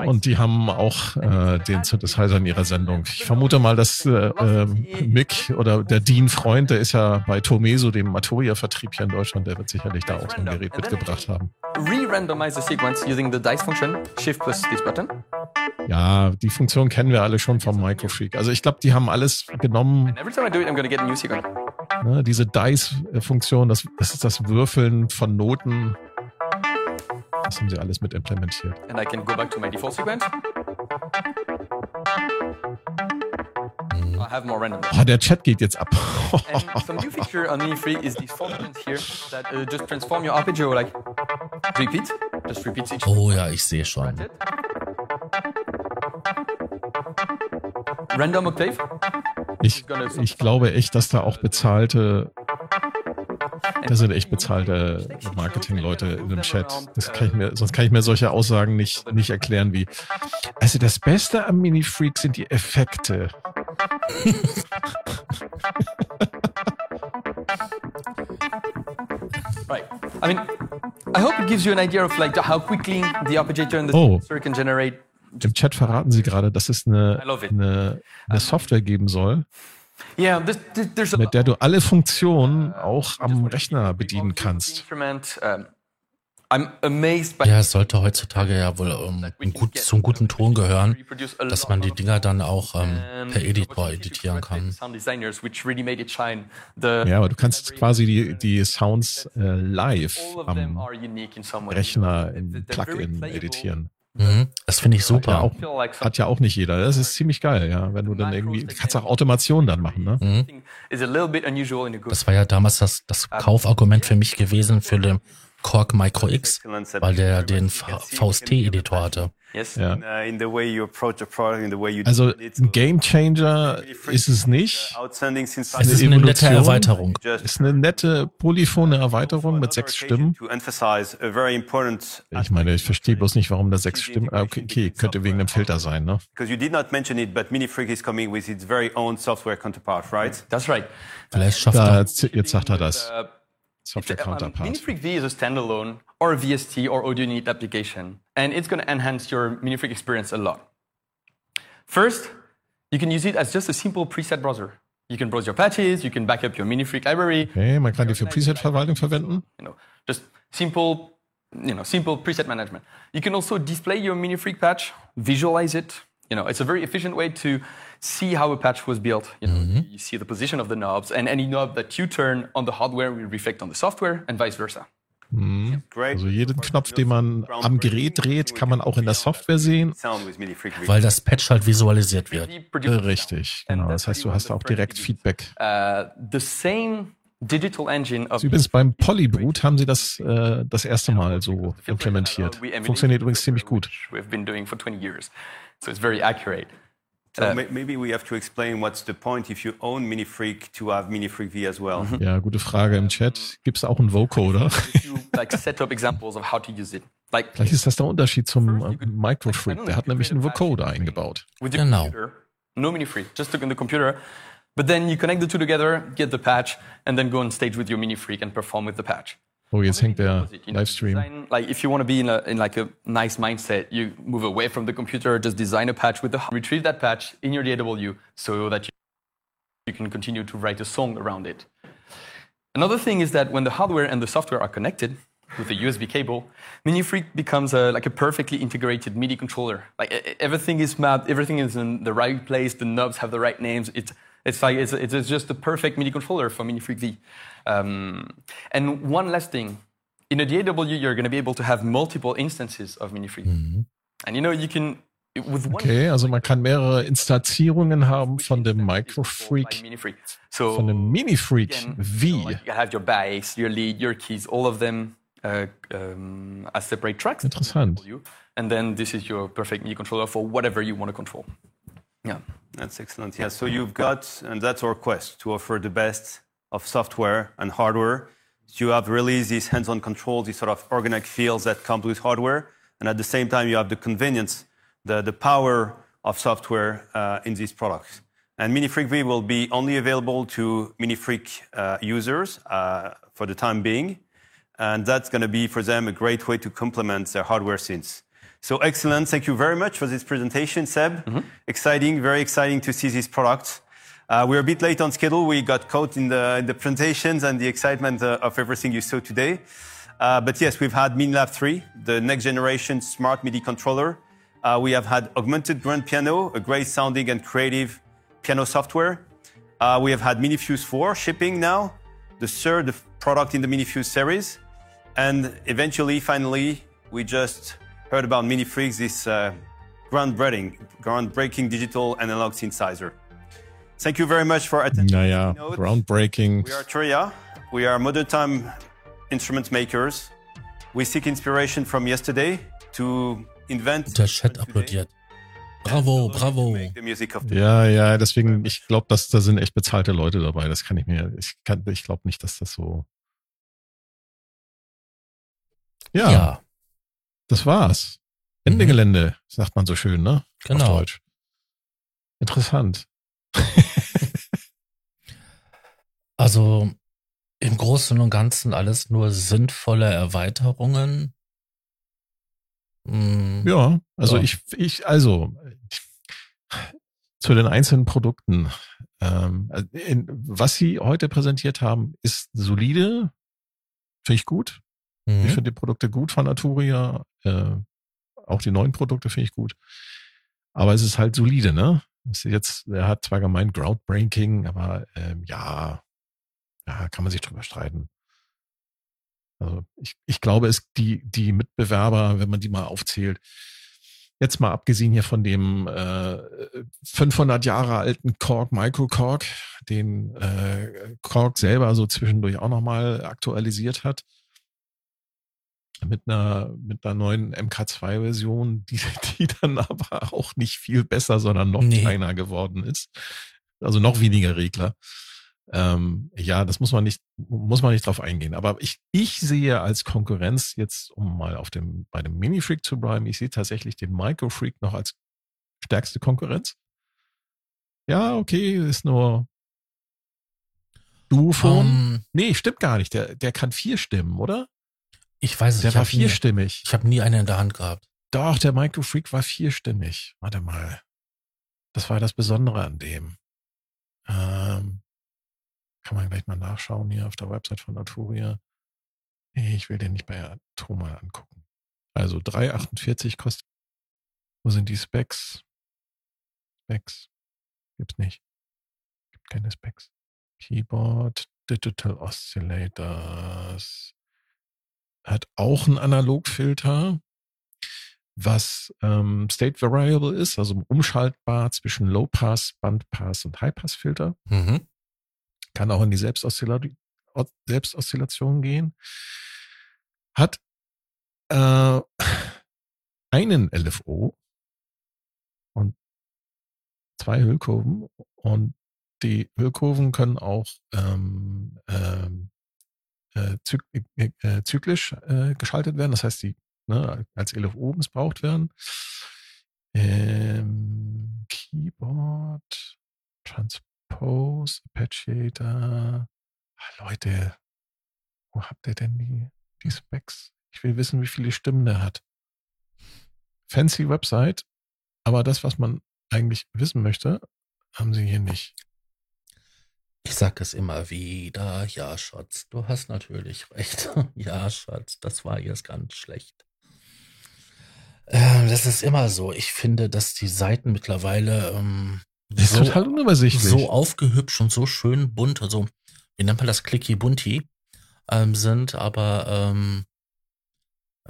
Und die haben auch äh, den Synthesizer in ihrer Sendung. Ich vermute mal, dass äh, äh, Mick oder der Dean Freund, der ist ja bei Tomeso, dem Matoria-Vertrieb hier in Deutschland, der wird sicherlich da auch so ein Gerät mitgebracht haben. Re-randomize the sequence using the dice function, shift plus this button. Ja, die Funktion kennen wir alle schon vom Microfreak. Also ich glaube, die haben alles genommen. And every time I do it, I'm gonna get a new sequence. Ne, diese Dice-Funktion, das, das ist das Würfeln von Noten. Das haben sie alles mit implementiert. And I can go back to my default sequence. Oh, der Chat geht jetzt ab. uh. Oh ja, ich sehe schon. Random Octave. Ich, ich glaube echt, dass da auch bezahlte das sind echt bezahlte Marketingleute in dem Chat. Kann mir, sonst kann ich mir solche Aussagen nicht, nicht erklären wie. Also das Beste am Mini-Freak sind die Effekte. Right. I mean, I hope it gives you an idea of like how quickly the arpeggiator and the oh. can generate. Im Chat verraten sie gerade, dass es eine, eine, eine Software geben soll, Yeah, this, this, mit der du alle Funktionen auch am Rechner bedienen kannst. Ja, es sollte heutzutage ja wohl um, gut, zum guten Ton gehören, dass man die Dinger dann auch ähm, per Editor editieren kann. Ja, aber du kannst quasi die, die Sounds äh, live am Rechner in Plugin editieren. Mhm, das finde ich super. Hat ja, auch, hat ja, auch, nicht jeder. Das ist ziemlich geil, ja. Wenn du dann irgendwie, du kannst auch Automation dann machen, ne? Mhm. Das war ja damals das, das Kaufargument für mich gewesen für den Korg Micro X, weil der den VST-Editor hatte. Ja. Also ein Game Changer ist es nicht. Es ist eine nette Erweiterung. Es ist eine nette polyphone Erweiterung mit sechs Stimmen. Ich meine, ich verstehe bloß nicht, warum da sechs Stimmen. Ah, okay, okay, könnte wegen dem Filter sein, ne? That's right. Vielleicht schafft er. Jetzt sagt er das. Software um, counterpart. Minifreak V is a standalone or a VST or audio unit application, and it's going to enhance your Minifreak experience a lot. First, you can use it as just a simple preset browser. You can browse your patches, you can back up your Minifreak library. Okay, man kann die für Preset-Verwaltung verwenden. You know, just simple, you know, simple preset management. You can also display your Minifreak patch, visualize it. You know, it's a very efficient way to see how a patch was built. You know, mm-hmm. you see the position of the knobs, and any knob that you turn on the hardware will reflect on the software, and vice versa. Mhm. Also jeden Knopf, den man am Gerät dreht, kann man auch in der Software sehen. Weil das Patch halt visualisiert wird. Richtig, genau. Das heißt, du hast auch direkt Feedback. Digital Engine also übrigens beim Polyboot haben sie das äh, das erste Mal so implementiert. Funktioniert übrigens ziemlich gut. So it's very accurate. So uh, maybe we have to explain what's the point if you own Minifreak to have Minifreak V as well. Mhm. Ja, gute Frage im Chat. Gibt es auch einen Vocoder? like set up examples of how to use it. Like, Vielleicht ist das der Unterschied zum äh, Microfreak. Der hat nämlich einen Vocoder eingebaut. Genau. No Minifreak, just look in the computer. But then you connect the two together, get the patch, and then go on stage with your Minifreak and perform with the patch. Oh, jetzt hängt der Livestream. Like if you want to be in, a, in like a nice mindset, you move away from the computer, just design a patch with the retrieve that patch in your DAW so that you, you can continue to write a song around it. Another thing is that when the hardware and the software are connected with a USB cable, MiniFreak becomes a, like a perfectly integrated MIDI controller. Like everything is mapped, everything is in the right place, the knobs have the right names. It's it's like it's, it's just the perfect MIDI controller for MiniFreak V. Um, and one last thing, in a DAW, you're going to be able to have multiple instances of Minifreak. Mhm. And you know, you can with one. Okay, also man kann mehrere Instanzierungen haben von dem Microfreak, so von dem Minifreak V. You have your bass, your lead, your keys, all of them uh, um, as separate tracks. Interessant. And then this is your perfect MIDI controller for whatever you want to control. Yeah, that's excellent. Yeah, so you've got, and that's our quest to offer the best of software and hardware So you have really these hands-on controls, these sort of organic feels that come with hardware. And at the same time, you have the convenience, the, the power of software uh, in these products. And MiniFreak V will be only available to MiniFreak uh, users uh, for the time being. And that's going to be for them a great way to complement their hardware synths. So excellent. Thank you very much for this presentation, Seb. Mm -hmm. Exciting, very exciting to see these products. Uh, we're a bit late on schedule. We got caught in the, in the presentations and the excitement uh, of everything you saw today. Uh, but yes, we've had MiniLab 3, the next generation smart MIDI controller. Uh, we have had augmented grand piano, a great sounding and creative piano software. Uh, we have had MiniFuse 4 shipping now, the third product in the MiniFuse series. And eventually, finally, we just heard about MiniFreaks, this uh, groundbreaking, groundbreaking digital analog synthesizer. Thank you very much for attending. Naja, groundbreaking. We are Tria. We are modern time instrument makers. We seek inspiration from yesterday to invent. Der Chat applaudiert. Bravo, bravo. Ja, ja, deswegen, ich glaube, dass da sind echt bezahlte Leute dabei. Das kann ich mir, ich kann, ich glaube nicht, dass das so. Ja. ja. Das war's. Ende mhm. Gelände, sagt man so schön, ne? Genau. Auf Deutsch. Interessant. (laughs) also im Großen und Ganzen alles nur sinnvolle Erweiterungen. Mhm. Ja, also ja. ich, ich, also ich, zu den einzelnen Produkten. Ähm, in, was Sie heute präsentiert haben, ist solide, finde ich gut. Mhm. Ich finde die Produkte gut von Arturia. Äh, auch die neuen Produkte finde ich gut. Aber es ist halt solide, ne? Jetzt, er hat zwar gemeint groundbreaking, aber ähm, ja, ja, kann man sich drüber streiten. Also ich, ich glaube, es die die Mitbewerber, wenn man die mal aufzählt, jetzt mal abgesehen hier von dem äh, 500 Jahre alten Korg Micro Korg, den äh, Korg selber so zwischendurch auch nochmal aktualisiert hat mit einer mit einer neuen MK2-Version, die, die dann aber auch nicht viel besser, sondern noch nee. kleiner geworden ist. Also noch weniger Regler. Ähm, ja, das muss man nicht, muss man nicht drauf eingehen. Aber ich, ich sehe als Konkurrenz jetzt, um mal auf dem, bei dem Mini-Freak zu bleiben, ich sehe tatsächlich den Micro-Freak noch als stärkste Konkurrenz. Ja, okay, ist nur Duophon. Um, ähm. nee, stimmt gar nicht. Der, der kann vier Stimmen, oder? Ich weiß es Der war vierstimmig. Nie, ich habe nie eine in der Hand gehabt. Doch, der Micro Freak war vierstimmig. Warte mal. Das war das Besondere an dem. Ähm, kann man gleich mal nachschauen hier auf der Website von Arturia. Ich will den nicht bei Atoma angucken. Also 3,48 kostet. Wo sind die Specs? Specs. Gibt's nicht. Gibt keine Specs. Keyboard, Digital Oscillators. Hat auch einen Analogfilter, was ähm, State Variable ist, also umschaltbar zwischen Low Pass, Band Pass und High Pass Filter. Mhm. Kann auch in die Selbstoszillation, Selbstoszillation gehen. Hat äh, einen LFO und zwei Hüllkurven und die Hüllkurven können auch ähm, ähm, äh, äh, äh, zyklisch geschaltet werden. Das heißt, die ne, als LFO missbraucht werden. Ähm, Keyboard, Transpose, Arpeggiator. Ah, Leute, wo habt ihr denn die, die Specs? Ich will wissen, wie viele Stimmen der hat. Fancy Website, aber das, was man eigentlich wissen möchte, haben sie hier nicht. Ich sag es immer wieder, ja, Schatz, du hast natürlich recht. (laughs) ja, Schatz, das war jetzt ganz schlecht. Ähm, das ist immer so. Ich finde, dass die Seiten mittlerweile ähm, so, total unübersichtlich. so aufgehübscht und so schön bunt, also wie nennt man das, clicky bunty, ähm, sind, aber ähm,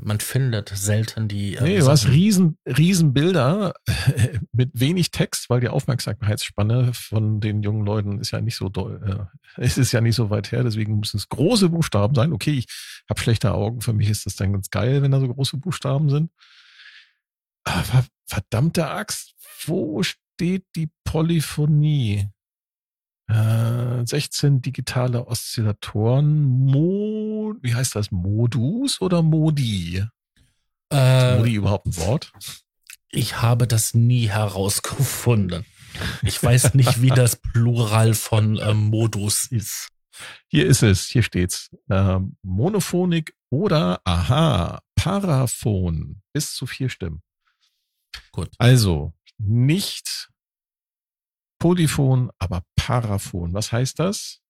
man findet selten die. Äh, nee, du hast riesen, riesen Bilder (laughs) mit wenig Text, weil die Aufmerksamkeitsspanne von den jungen Leuten ist ja nicht so doll, äh, es ist ja nicht so weit her, deswegen müssen es große Buchstaben sein. Okay, ich habe schlechte Augen, für mich ist das dann ganz geil, wenn da so große Buchstaben sind. Aber verdammte Axt, wo steht die Polyphonie? Äh, 16 digitale Oszillatoren, Mo wie heißt das, Modus oder Modi? Äh, ist Modi überhaupt ein Wort? Ich habe das nie herausgefunden. Ich weiß nicht, wie das Plural von äh, Modus ist. Hier ist es, hier steht's. Äh, Monophonik oder, aha, Paraphon. Bis zu vier Stimmen. Gut. Also, nicht Polyphon, aber Paraphon. Was heißt das?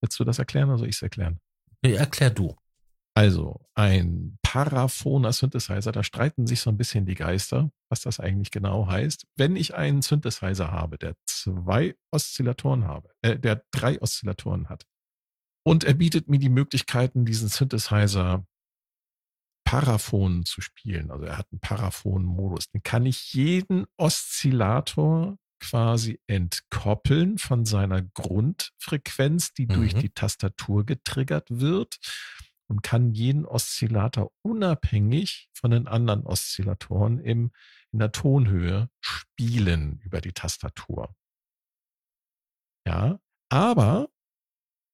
Willst du das erklären oder soll ich es erklären? Nee, erklär du. Also, ein paraphoner Synthesizer, da streiten sich so ein bisschen die Geister, was das eigentlich genau heißt. Wenn ich einen Synthesizer habe, der zwei Oszillatoren habe, äh, der drei Oszillatoren hat, und er bietet mir die Möglichkeiten, diesen Synthesizer Paraphon zu spielen, also er hat einen Paraphon-Modus, dann kann ich jeden Oszillator quasi entkoppeln von seiner Grundfrequenz, die mhm. durch die Tastatur getriggert wird und kann jeden Oszillator unabhängig von den anderen Oszillatoren im, in der Tonhöhe spielen über die Tastatur. Ja, aber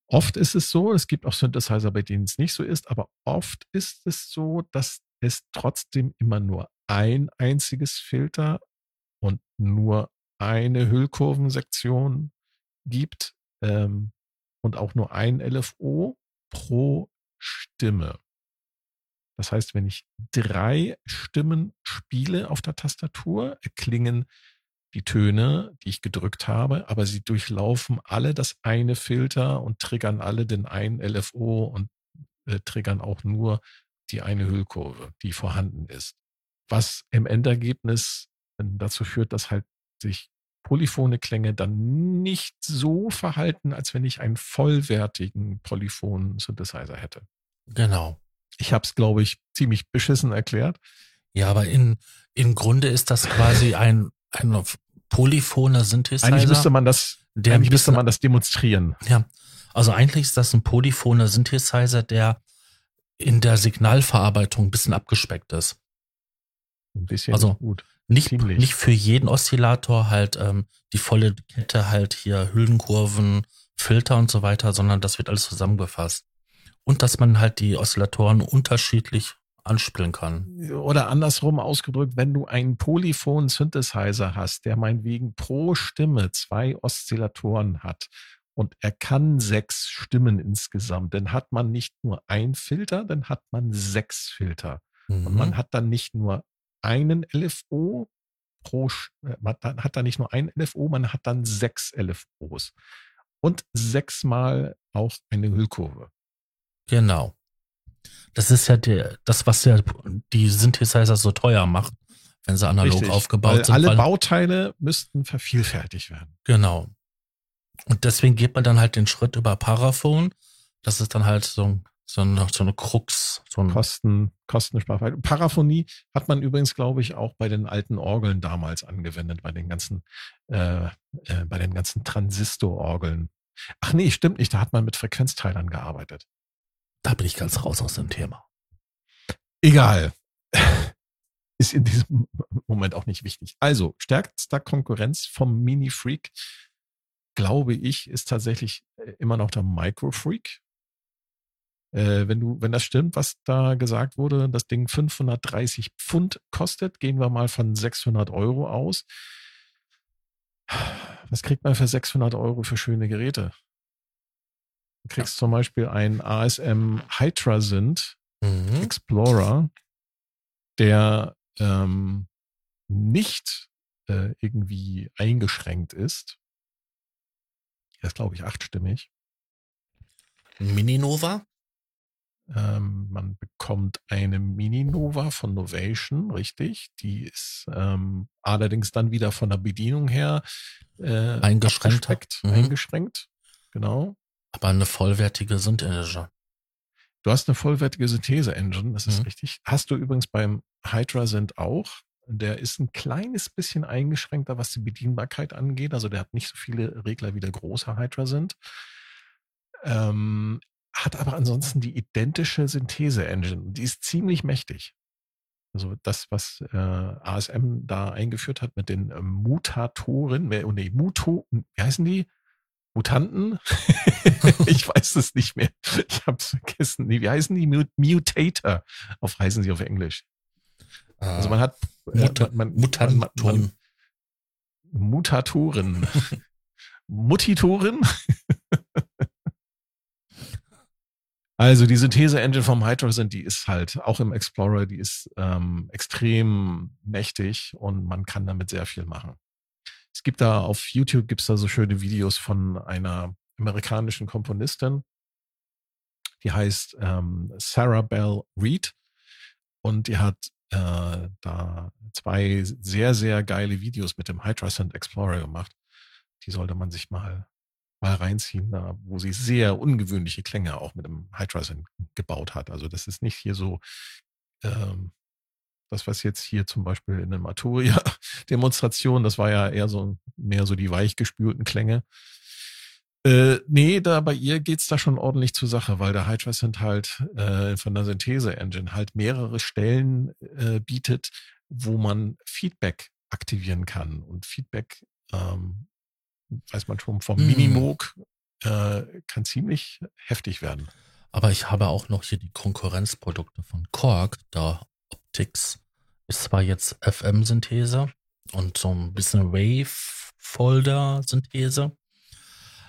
oft ist es so, es gibt auch Synthesizer, bei denen es nicht so ist, aber oft ist es so, dass es trotzdem immer nur ein einziges Filter und nur eine Hüllkurvensektion gibt ähm, und auch nur ein LFO pro Stimme. Das heißt, wenn ich drei Stimmen spiele auf der Tastatur, erklingen die Töne, die ich gedrückt habe, aber sie durchlaufen alle das eine Filter und triggern alle den einen LFO und äh, triggern auch nur die eine Hüllkurve, die vorhanden ist. Was im Endergebnis dazu führt, dass halt sich polyphone Klänge dann nicht so verhalten, als wenn ich einen vollwertigen polyphonen Synthesizer hätte. Genau. Ich habe es, glaube ich, ziemlich beschissen erklärt. Ja, aber in, im Grunde ist das quasi ein, ein polyphoner Synthesizer. Eigentlich müsste man das, der eigentlich müsste man das demonstrieren. Ja, also eigentlich ist das ein polyphoner Synthesizer, der in der Signalverarbeitung ein bisschen abgespeckt ist. Ein bisschen also gut. Nicht, nicht für jeden Oszillator halt ähm, die volle Kette halt hier Hüllenkurven, Filter und so weiter, sondern das wird alles zusammengefasst. Und dass man halt die Oszillatoren unterschiedlich anspielen kann. Oder andersrum ausgedrückt, wenn du einen Polyphon-Synthesizer hast, der meinetwegen pro Stimme zwei Oszillatoren hat und er kann sechs Stimmen insgesamt, dann hat man nicht nur ein Filter, dann hat man sechs Filter. Mhm. Und man hat dann nicht nur einen LFO pro, äh, man hat da nicht nur ein LFO, man hat dann sechs LFOs. Und sechsmal auch eine Hüllkurve. Genau. Das ist ja der, das, was ja die Synthesizer so teuer macht, wenn sie analog Richtig, aufgebaut sind. Alle Bauteile müssten vervielfältigt werden. Genau. Und deswegen geht man dann halt den Schritt über Paraphone. Das ist dann halt so so eine, so eine Krux. So ein Kosten, Kostensparfall. Paraphonie hat man übrigens, glaube ich, auch bei den alten Orgeln damals angewendet, bei den ganzen, äh, äh, bei den ganzen Transistororgeln. Ach nee, stimmt nicht, da hat man mit Frequenzteilern gearbeitet. Da bin ich ganz raus aus dem Thema. Egal. (laughs) Ist in diesem Moment auch nicht wichtig. Also, stärkster Konkurrenz vom Mini Freak, glaube ich, ist tatsächlich äh, immer noch der Micro Freak äh, wenn du, wenn das stimmt, was da gesagt wurde, das Ding 530 Pfund kostet, gehen wir mal von 600 Euro aus. Was kriegt man für 600 Euro für schöne Geräte? Du kriegst ja. zum Beispiel einen ASM Hydrasynth mhm. Explorer, der ähm, nicht äh, irgendwie eingeschränkt ist. Der ist, glaube ich, achtstimmig. Mini Nova? Ähm, man bekommt eine Mini-Nova von Novation, richtig. Die ist ähm, allerdings dann wieder von der Bedienung her äh, eingeschränkt. Mhm. Eingeschränkt, genau. Aber eine vollwertige Synth-Engine. Du hast eine vollwertige Synthese-Engine, das ist mhm. richtig. Hast du übrigens beim Hydra Synth auch. Der ist ein kleines bisschen eingeschränkter, was die Bedienbarkeit angeht. Also der hat nicht so viele Regler wie der große Hydra Synth. Ähm, hat aber ansonsten die identische Synthese-Engine. Die ist ziemlich mächtig. Also das, was äh, ASM da eingeführt hat mit den äh, Mutatoren, oh nee, Muto, wie heißen die? Mutanten? (laughs) ich weiß es nicht mehr. Ich habe es vergessen. wie heißen die? Mutator. Auf heißen sie auf Englisch. Also man hat äh, Muta man, Mutanten. Man, man, Mutatoren. (laughs) Mutitoren? (laughs) also die Synthese-Engine vom Hydrogen, die ist halt auch im Explorer, die ist ähm, extrem mächtig und man kann damit sehr viel machen. Es gibt da auf YouTube gibt's da so schöne Videos von einer amerikanischen Komponistin, die heißt ähm, Sarah Bell Reed und die hat äh, da zwei sehr, sehr geile Videos mit dem Hydrosend Explorer gemacht. Die sollte man sich mal, mal reinziehen, da, wo sie sehr ungewöhnliche Klänge auch mit dem Hydrosend gebaut hat. Also das ist nicht hier so ähm, das, was jetzt hier zum Beispiel in der Maturia-Demonstration, das war ja eher so mehr so die weichgespülten Klänge. Äh, nee, da bei ihr geht's da schon ordentlich zur Sache, weil der Hydrosynth halt äh, von der Synthese-Engine halt mehrere Stellen äh, bietet, wo man Feedback aktivieren kann. Und Feedback, ähm, weiß man schon, vom hm. Minimoog äh, kann ziemlich heftig werden. Aber ich habe auch noch hier die Konkurrenzprodukte von Korg, da Optics ist zwar jetzt FM-Synthese und so ein bisschen Wave-Folder-Synthese,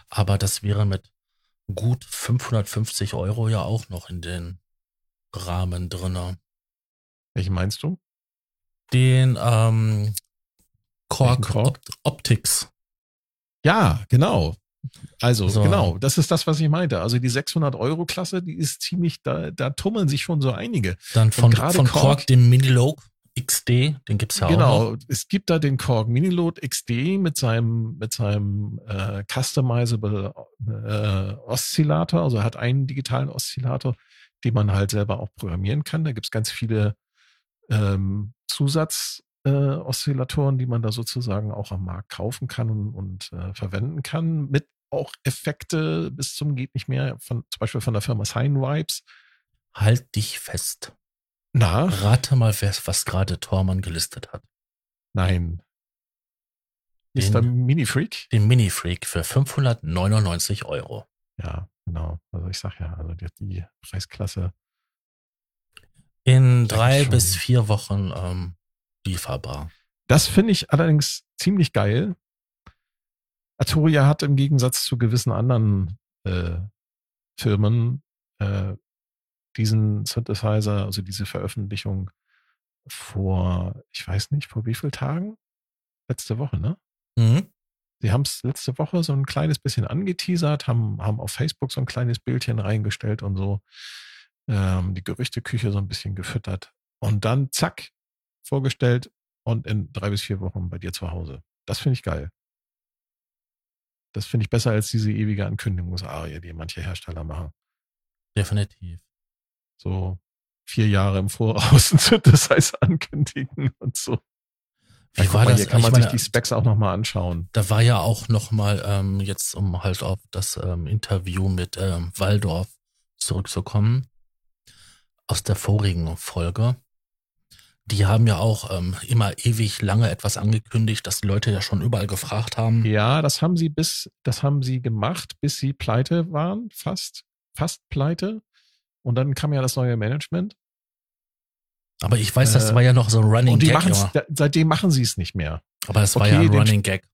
aber das wäre mit gut 550 Euro ja auch noch in den Rahmen drinne. Welchen meinst du? Den ähm, Korg, Korg? Optics. Ja, genau. Also so. genau, das ist das, was ich meinte. Also die 600 Euro Klasse, die ist ziemlich, da, da tummeln sich schon so einige. Dann von, von Korg, Korg den Minilogue XD, den gibt's ja genau, auch. Genau, es gibt da den Korg Miniload XD mit seinem mit seinem äh, customizable äh, Oszillator. Also er hat einen digitalen Oszillator, den man halt selber auch programmieren kann. Da gibt's ganz viele ähm, Zusatz äh, Oszillatoren, die man da sozusagen auch am Markt kaufen kann und, und äh, verwenden kann, mit auch Effekte bis zum geht nicht mehr, von, zum Beispiel von der Firma Sign Vibes. Halt dich fest. Na? Rate mal, wer, was gerade Tormann gelistet hat. Nein. Den, Ist der Mini-Freak? Den Mini-Freak für 599 Euro. Ja, genau. Also ich sag ja, also die, die Preisklasse. In drei bis vier Wochen ähm, lieferbar. Das finde ich allerdings ziemlich geil. Arturia hat im Gegensatz zu gewissen anderen äh, Firmen äh, diesen Synthesizer, also diese Veröffentlichung vor, ich weiß nicht, vor wie vielen Tagen? Letzte Woche, ne? Mhm. Sie haben es letzte Woche so ein kleines bisschen angeteasert, haben, haben auf Facebook so ein kleines Bildchen reingestellt und so ähm, die Gerüchteküche so ein bisschen gefüttert. Und dann zack, vorgestellt und in drei bis vier Wochen bei dir zu Hause. Das finde ich geil. Das finde ich besser als diese ewige Ankündigungsarie, die manche Hersteller machen. Definitiv. So vier Jahre im Voraus (laughs) ein Synthesizer ankündigen und so. Wie ja, war das? Hier kann man meine, sich die Specs auch nochmal anschauen. Da war ja auch nochmal, ähm, jetzt um halt auf das ähm, Interview mit ähm, Waldorf zurückzukommen, aus der vorigen Folge. Die haben ja auch ähm, immer ewig lange etwas angekündigt, dass die Leute ja schon überall gefragt haben. Ja, das haben sie bis, das haben sie gemacht, bis sie pleite waren, fast, fast pleite. Und dann kam ja das neue Management. Aber ich weiß, das äh, war ja noch so ein Running und die Gag. Ja. Seitdem machen sie es nicht mehr. Aber es war okay, ja ein Running Gag.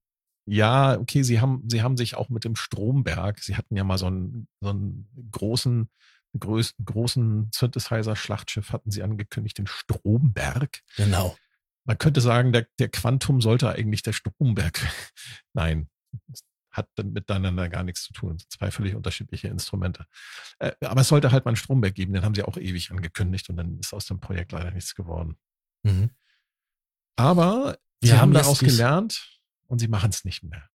Ja, okay, sie haben, sie haben sich auch mit dem Stromberg, sie hatten ja mal so einen, so einen großen, größten, großen Synthesizer-Schlachtschiff hatten sie angekündigt, den Stromberg. Genau. Man könnte sagen, der, der Quantum sollte eigentlich der Stromberg. (laughs) Nein, hat miteinander gar nichts zu tun. Zwei völlig unterschiedliche Instrumente. Äh, aber es sollte halt mal einen Stromberg geben, den haben sie auch ewig angekündigt und dann ist aus dem Projekt leider nichts geworden. Mhm. Aber Wir sie haben daraus gelernt und sie machen es nicht mehr.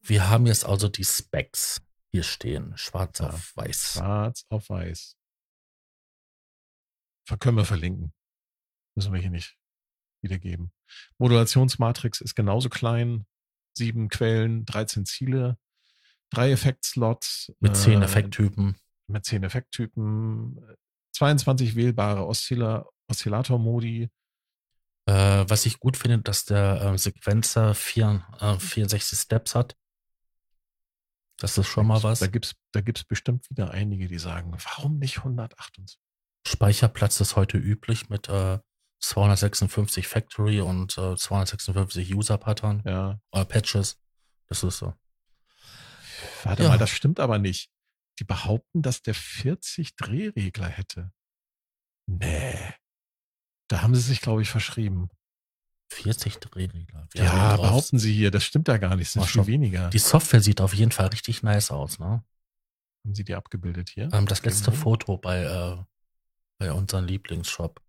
Wir haben jetzt also die Specs hier stehen, schwarz ja, auf weiß. Schwarz auf weiß. Können wir verlinken. Müssen wir hier nicht wiedergeben. Modulationsmatrix ist genauso klein, sieben Quellen, 13 Ziele, drei Effektslots. Mit zehn äh, Effekttypen. Mit zehn Effekttypen, 22 wählbare Oszilla Oszillator-Modi. Äh, was ich gut finde, dass der äh, Sequenzer vier, äh, 64 Steps hat. Das ist schon mal was. Da gibt's, da gibt's bestimmt wieder einige, die sagen, warum nicht 128? Speicherplatz ist heute üblich mit äh, 256 Factory und äh, 256 User-Pattern. Ja. Oder Patches. Das ist so. Warte ja. mal, das stimmt aber nicht. Die behaupten, dass der 40 Drehregler hätte. Nee. Da haben sie sich, glaube ich, verschrieben. 40 Drehregler. Wir ja, behaupten sie hier. Das stimmt ja gar nicht. Das sind viel weniger. Die Software sieht auf jeden Fall richtig nice aus, ne? Haben sie die abgebildet hier? Ähm, das letzte mhm. Foto bei, äh, bei unserem Lieblingsshop.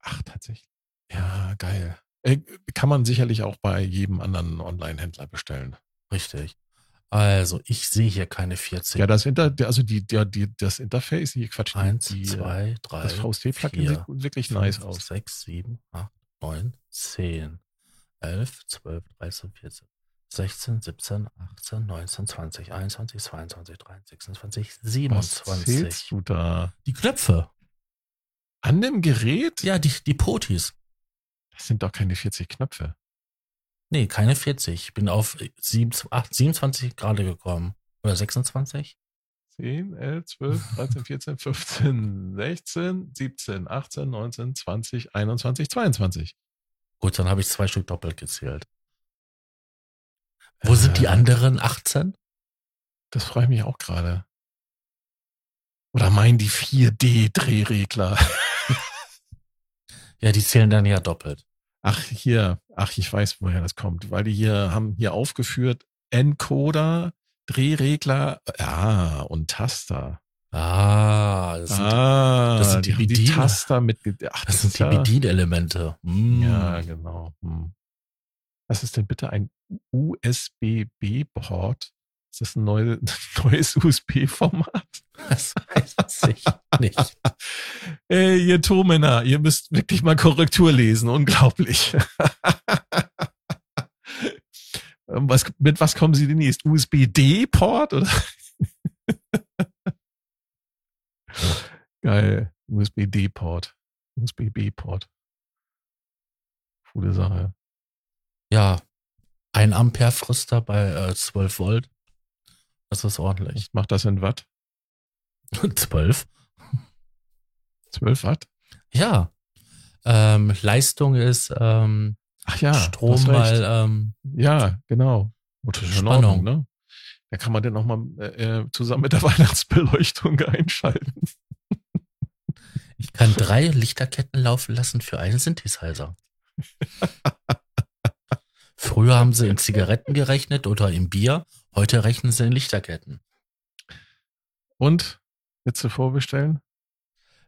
Ach, tatsächlich. Ja, geil. Äh, kann man sicherlich auch bei jedem anderen Online-Händler bestellen. Richtig. Also, ich sehe hier keine 40. Ja, das Inter, also die, die, die, das Interface, hier Quatsch. Eins, die, zwei, drei, Das VST-Plugin sieht wirklich fünf, nice aus. Sechs, sieben, acht, neun, zehn, elf, zwölf, dreizehn, vierzehn, sechzehn, siebzehn, achtzehn, neunzehn, zwanzig, einundzwanzig, zweiundzwanzig, dreiundzwanzig, sechsundzwanzig, siebenundzwanzig. Was du da? Die Knöpfe. An dem Gerät? Ja, die, die Potis. Das sind doch keine 40 Knöpfe. Nee, keine 40. Ich bin auf 27 gerade gekommen. Oder 26? 10, 11, 12, 13, 14, 15, 16, 17, 18, 19, 20, 21, 22. Gut, dann habe ich zwei Stück doppelt gezählt. Wo äh, sind die äh. anderen 18? Das freue ich mich auch gerade. Oder meinen die 4D-Drehregler? ja, die zählen dann ja doppelt. Ach, hier, ach, ich weiß, woher das kommt, weil die hier haben hier aufgeführt Encoder, Drehregler, ja, und Taster. Ah, das sind, ah, das sind die, die, die Taster mit, ach, das, das sind die ja, Bedienelemente. Mm. Ja, genau. Hm. Was ist denn bitte ein USB-B-Port? Ist das ein neu, (laughs) neues USB-Format? Das weiß ich nicht. (laughs) Ey, ihr Tomänner, ihr müsst wirklich mal Korrektur lesen. Unglaublich. (laughs) was, mit was kommen Sie demnächst? USB-D-Port oder? Geil. USB-D-Port. USB-B-Port. Coole Sache. Ja. Ein Ampere Frister bei äh, 12 Volt. Das ist ordentlich. Macht das in Watt? (laughs) 12. 12 Watt? Ja. Ähm, Leistung ist ähm, Ach ja, Strom mal ähm, ja genau. Spannung. ne? Da kann man den nochmal äh, zusammen mit der (laughs) Weihnachtsbeleuchtung einschalten. Ich kann drei Lichterketten laufen lassen für einen Synthesizer. Früher haben sie in Zigaretten gerechnet oder im Bier. Heute rechnen sie in Lichterketten. Und? Willst du vorbestellen?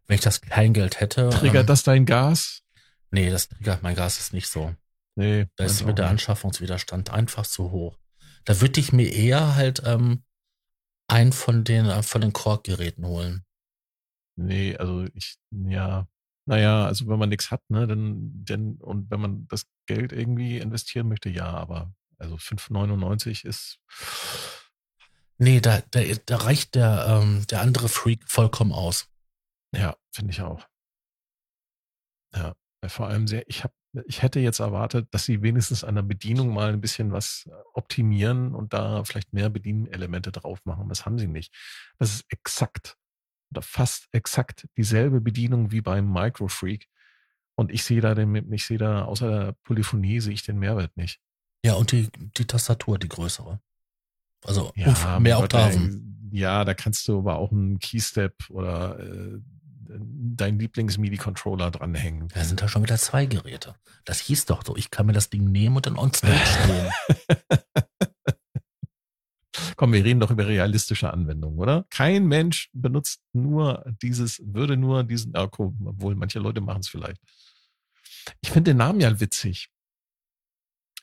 Wenn ich das Kleingeld hätte. Triggert ähm, das dein Gas? Nee, das triggert mein Gas ist nicht so. Nee. Da ist mir der Anschaffungswiderstand einfach zu hoch. Da würde ich mir eher halt ähm, einen von den, äh, von den Korkgeräten holen. Nee, also ich, ja, naja, also wenn man nichts hat, ne, dann, dann, und wenn man das Geld irgendwie investieren möchte, ja, aber also 5,99 ist. Nee, da, da, da reicht der, ähm, der andere Freak vollkommen aus. Ja, finde ich auch. Ja, vor allem sehr, ich habe, ich hätte jetzt erwartet, dass sie wenigstens an der Bedienung mal ein bisschen was optimieren und da vielleicht mehr Bedienelemente drauf machen. Das haben sie nicht. Das ist exakt oder fast exakt dieselbe Bedienung wie beim Microfreak. Und ich sehe da den, ich sehe da außer der Polyphonie sehe ich den Mehrwert nicht. Ja, und die, die Tastatur, die größere. Also ja, mehr Oktaven. Ja, da kannst du aber auch einen Keystep oder äh, deinen Lieblings-MIDI-Controller dranhängen. Da sind da schon wieder zwei Geräte. Das hieß doch so, ich kann mir das Ding nehmen und dann on stage (laughs) stehen. Komm, wir reden doch über realistische Anwendungen, oder? Kein Mensch benutzt nur dieses, würde nur diesen, cool, obwohl manche Leute machen es vielleicht. Ich finde den Namen ja witzig,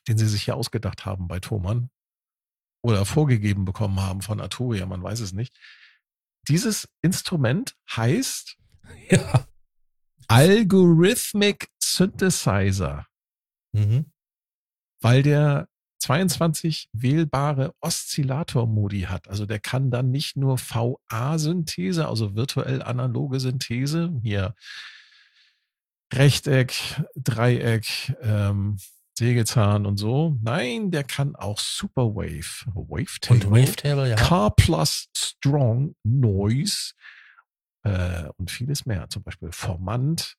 den sie sich hier ausgedacht haben bei Thomann oder vorgegeben bekommen haben von Arturia, man weiß es nicht. Dieses Instrument heißt (laughs) ja. Algorithmic Synthesizer. Mhm. Weil der 22 wählbare Oszillator-Modi hat. Also der kann dann nicht nur VA-Synthese, also virtuell analoge Synthese, hier Rechteck, Dreieck, ähm, Sägezahn und so. Nein, der kann auch Superwave, Wavetable, und Wavetable, ja. Car Plus Strong Noise äh, und vieles mehr. Zum Beispiel Formant.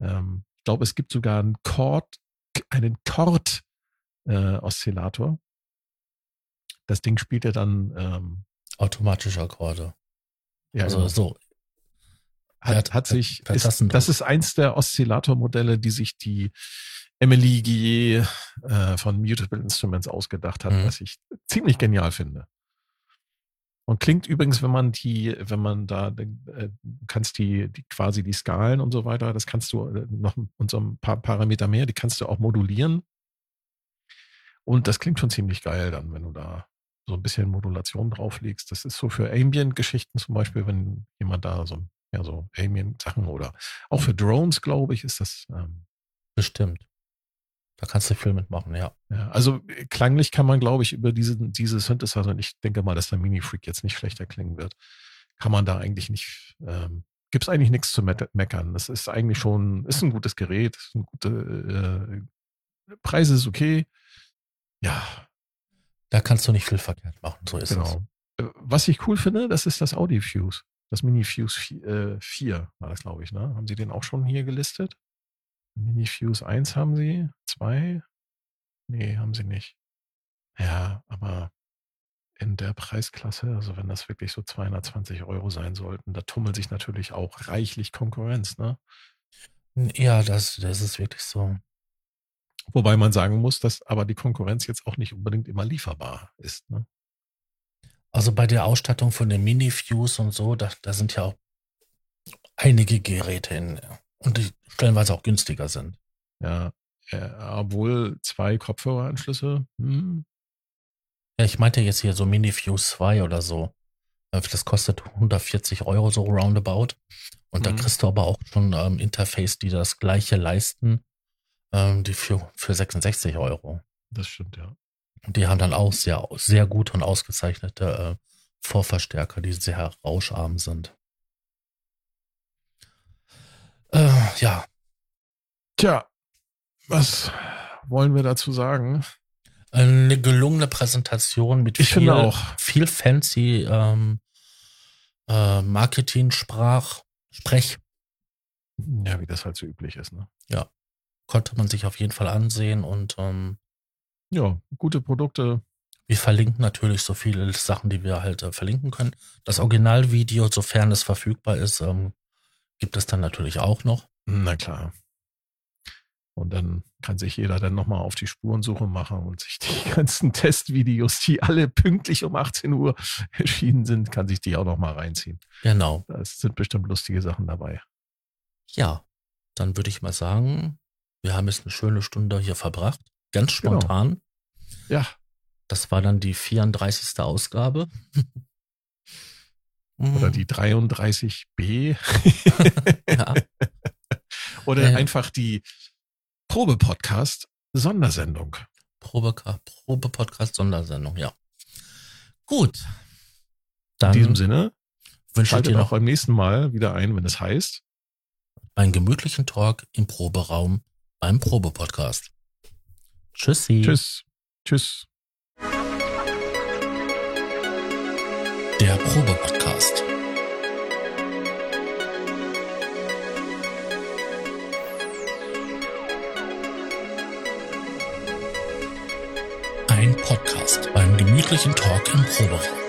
Ähm, ich glaube, es gibt sogar einen Chord, einen Chord äh. Das Ding spielt ja dann ähm, automatische Akkorde. Ja, also genau. so. Hat, hat sich, ist, das ist eins der Oszillatormodelle, die sich die Emily Guillet äh, von Mutable Instruments ausgedacht hat, mhm. was ich ziemlich genial finde. Und klingt übrigens, wenn man die, wenn man da äh, kannst die, die quasi die Skalen und so weiter, das kannst du äh, noch und so ein paar Parameter mehr, die kannst du auch modulieren. Und das klingt schon ziemlich geil dann, wenn du da so ein bisschen Modulation drauflegst. Das ist so für Ambient-Geschichten zum Beispiel, wenn jemand da so, ja, so Ambient-Sachen oder auch für Drones, glaube ich, ist das. Ähm, Bestimmt. Da kannst du viel mitmachen, ja. ja. Also äh, klanglich kann man, glaube ich, über diese, diese Synthesizer, und ich denke mal, dass der Mini-Freak jetzt nicht schlechter klingen wird, kann man da eigentlich nicht, ähm, gibt es eigentlich nichts zu me meckern. Das ist eigentlich schon, ist ein gutes Gerät, ist ein gute, äh, Preis ist okay. Ja. Da kannst du nicht viel verkehrt machen, so ist genau. es. Äh, was ich cool finde, das ist das Audi Fuse. Das Mini Fuse 4, äh, war das, glaube ich, ne? Haben Sie den auch schon hier gelistet? Mini Fuse 1 haben sie, 2? Nee, haben sie nicht. Ja, aber in der Preisklasse, also wenn das wirklich so 220 Euro sein sollten, da tummelt sich natürlich auch reichlich Konkurrenz, ne? Ja, das, das ist wirklich so. Wobei man sagen muss, dass aber die Konkurrenz jetzt auch nicht unbedingt immer lieferbar ist, ne? Also bei der Ausstattung von den Mini-Fuse und so, da, da sind ja auch einige Geräte in, und die stellenweise auch günstiger sind. Ja, äh, obwohl zwei Kopfhöreranschlüsse. Hm. Ja, ich meinte jetzt hier so Mini Fuse 2 oder so. Äh, das kostet 140 Euro so roundabout. Und mhm. da kriegst du aber auch schon ähm, Interface, die das gleiche leisten, ähm, die für, für 66 Euro. Das stimmt, ja. Und die haben dann auch sehr, sehr gute und ausgezeichnete äh, Vorverstärker, die sehr rauscharm sind. Äh, ja. Tja, was wollen wir dazu sagen? Eine gelungene Präsentation mit ich viel, auch. viel fancy ähm, äh, Marketing-Sprach, Sprech. Ja, wie das halt so üblich ist, ne? Ja. Konnte man sich auf jeden Fall ansehen und ähm, ja, gute Produkte. Wir verlinken natürlich so viele Sachen, die wir halt äh, verlinken können. Das Originalvideo, sofern es verfügbar ist, ähm, gibt es dann natürlich auch noch. Na klar. Und dann kann sich jeder dann nochmal auf die Spurensuche machen und sich die (laughs) ganzen Testvideos, die alle pünktlich um 18 Uhr (laughs) erschienen sind, kann sich die auch nochmal reinziehen. Genau. Da sind bestimmt lustige Sachen dabei. Ja, dann würde ich mal sagen, wir haben jetzt eine schöne Stunde hier verbracht. Ganz genau. spontan. Genau. Ja. Das war dann die 34. Ausgabe. (laughs) Oder die 33b. (laughs) ja. (laughs) Oder äh. einfach die Probe-Podcast Sondersendung. Probe-Podcast Sondersendung, ja. Gut. Dann In diesem Sinne wünsche ich dir noch beim nächsten Mal wieder ein, wenn es heißt. Einen gemütlichen Talk im Proberaum beim Probe-Podcast. Tschüssi. Tschüss. Tschüss. Der Probe-Podcast. Ein Podcast beim gemütlichen Talk im Proberaum.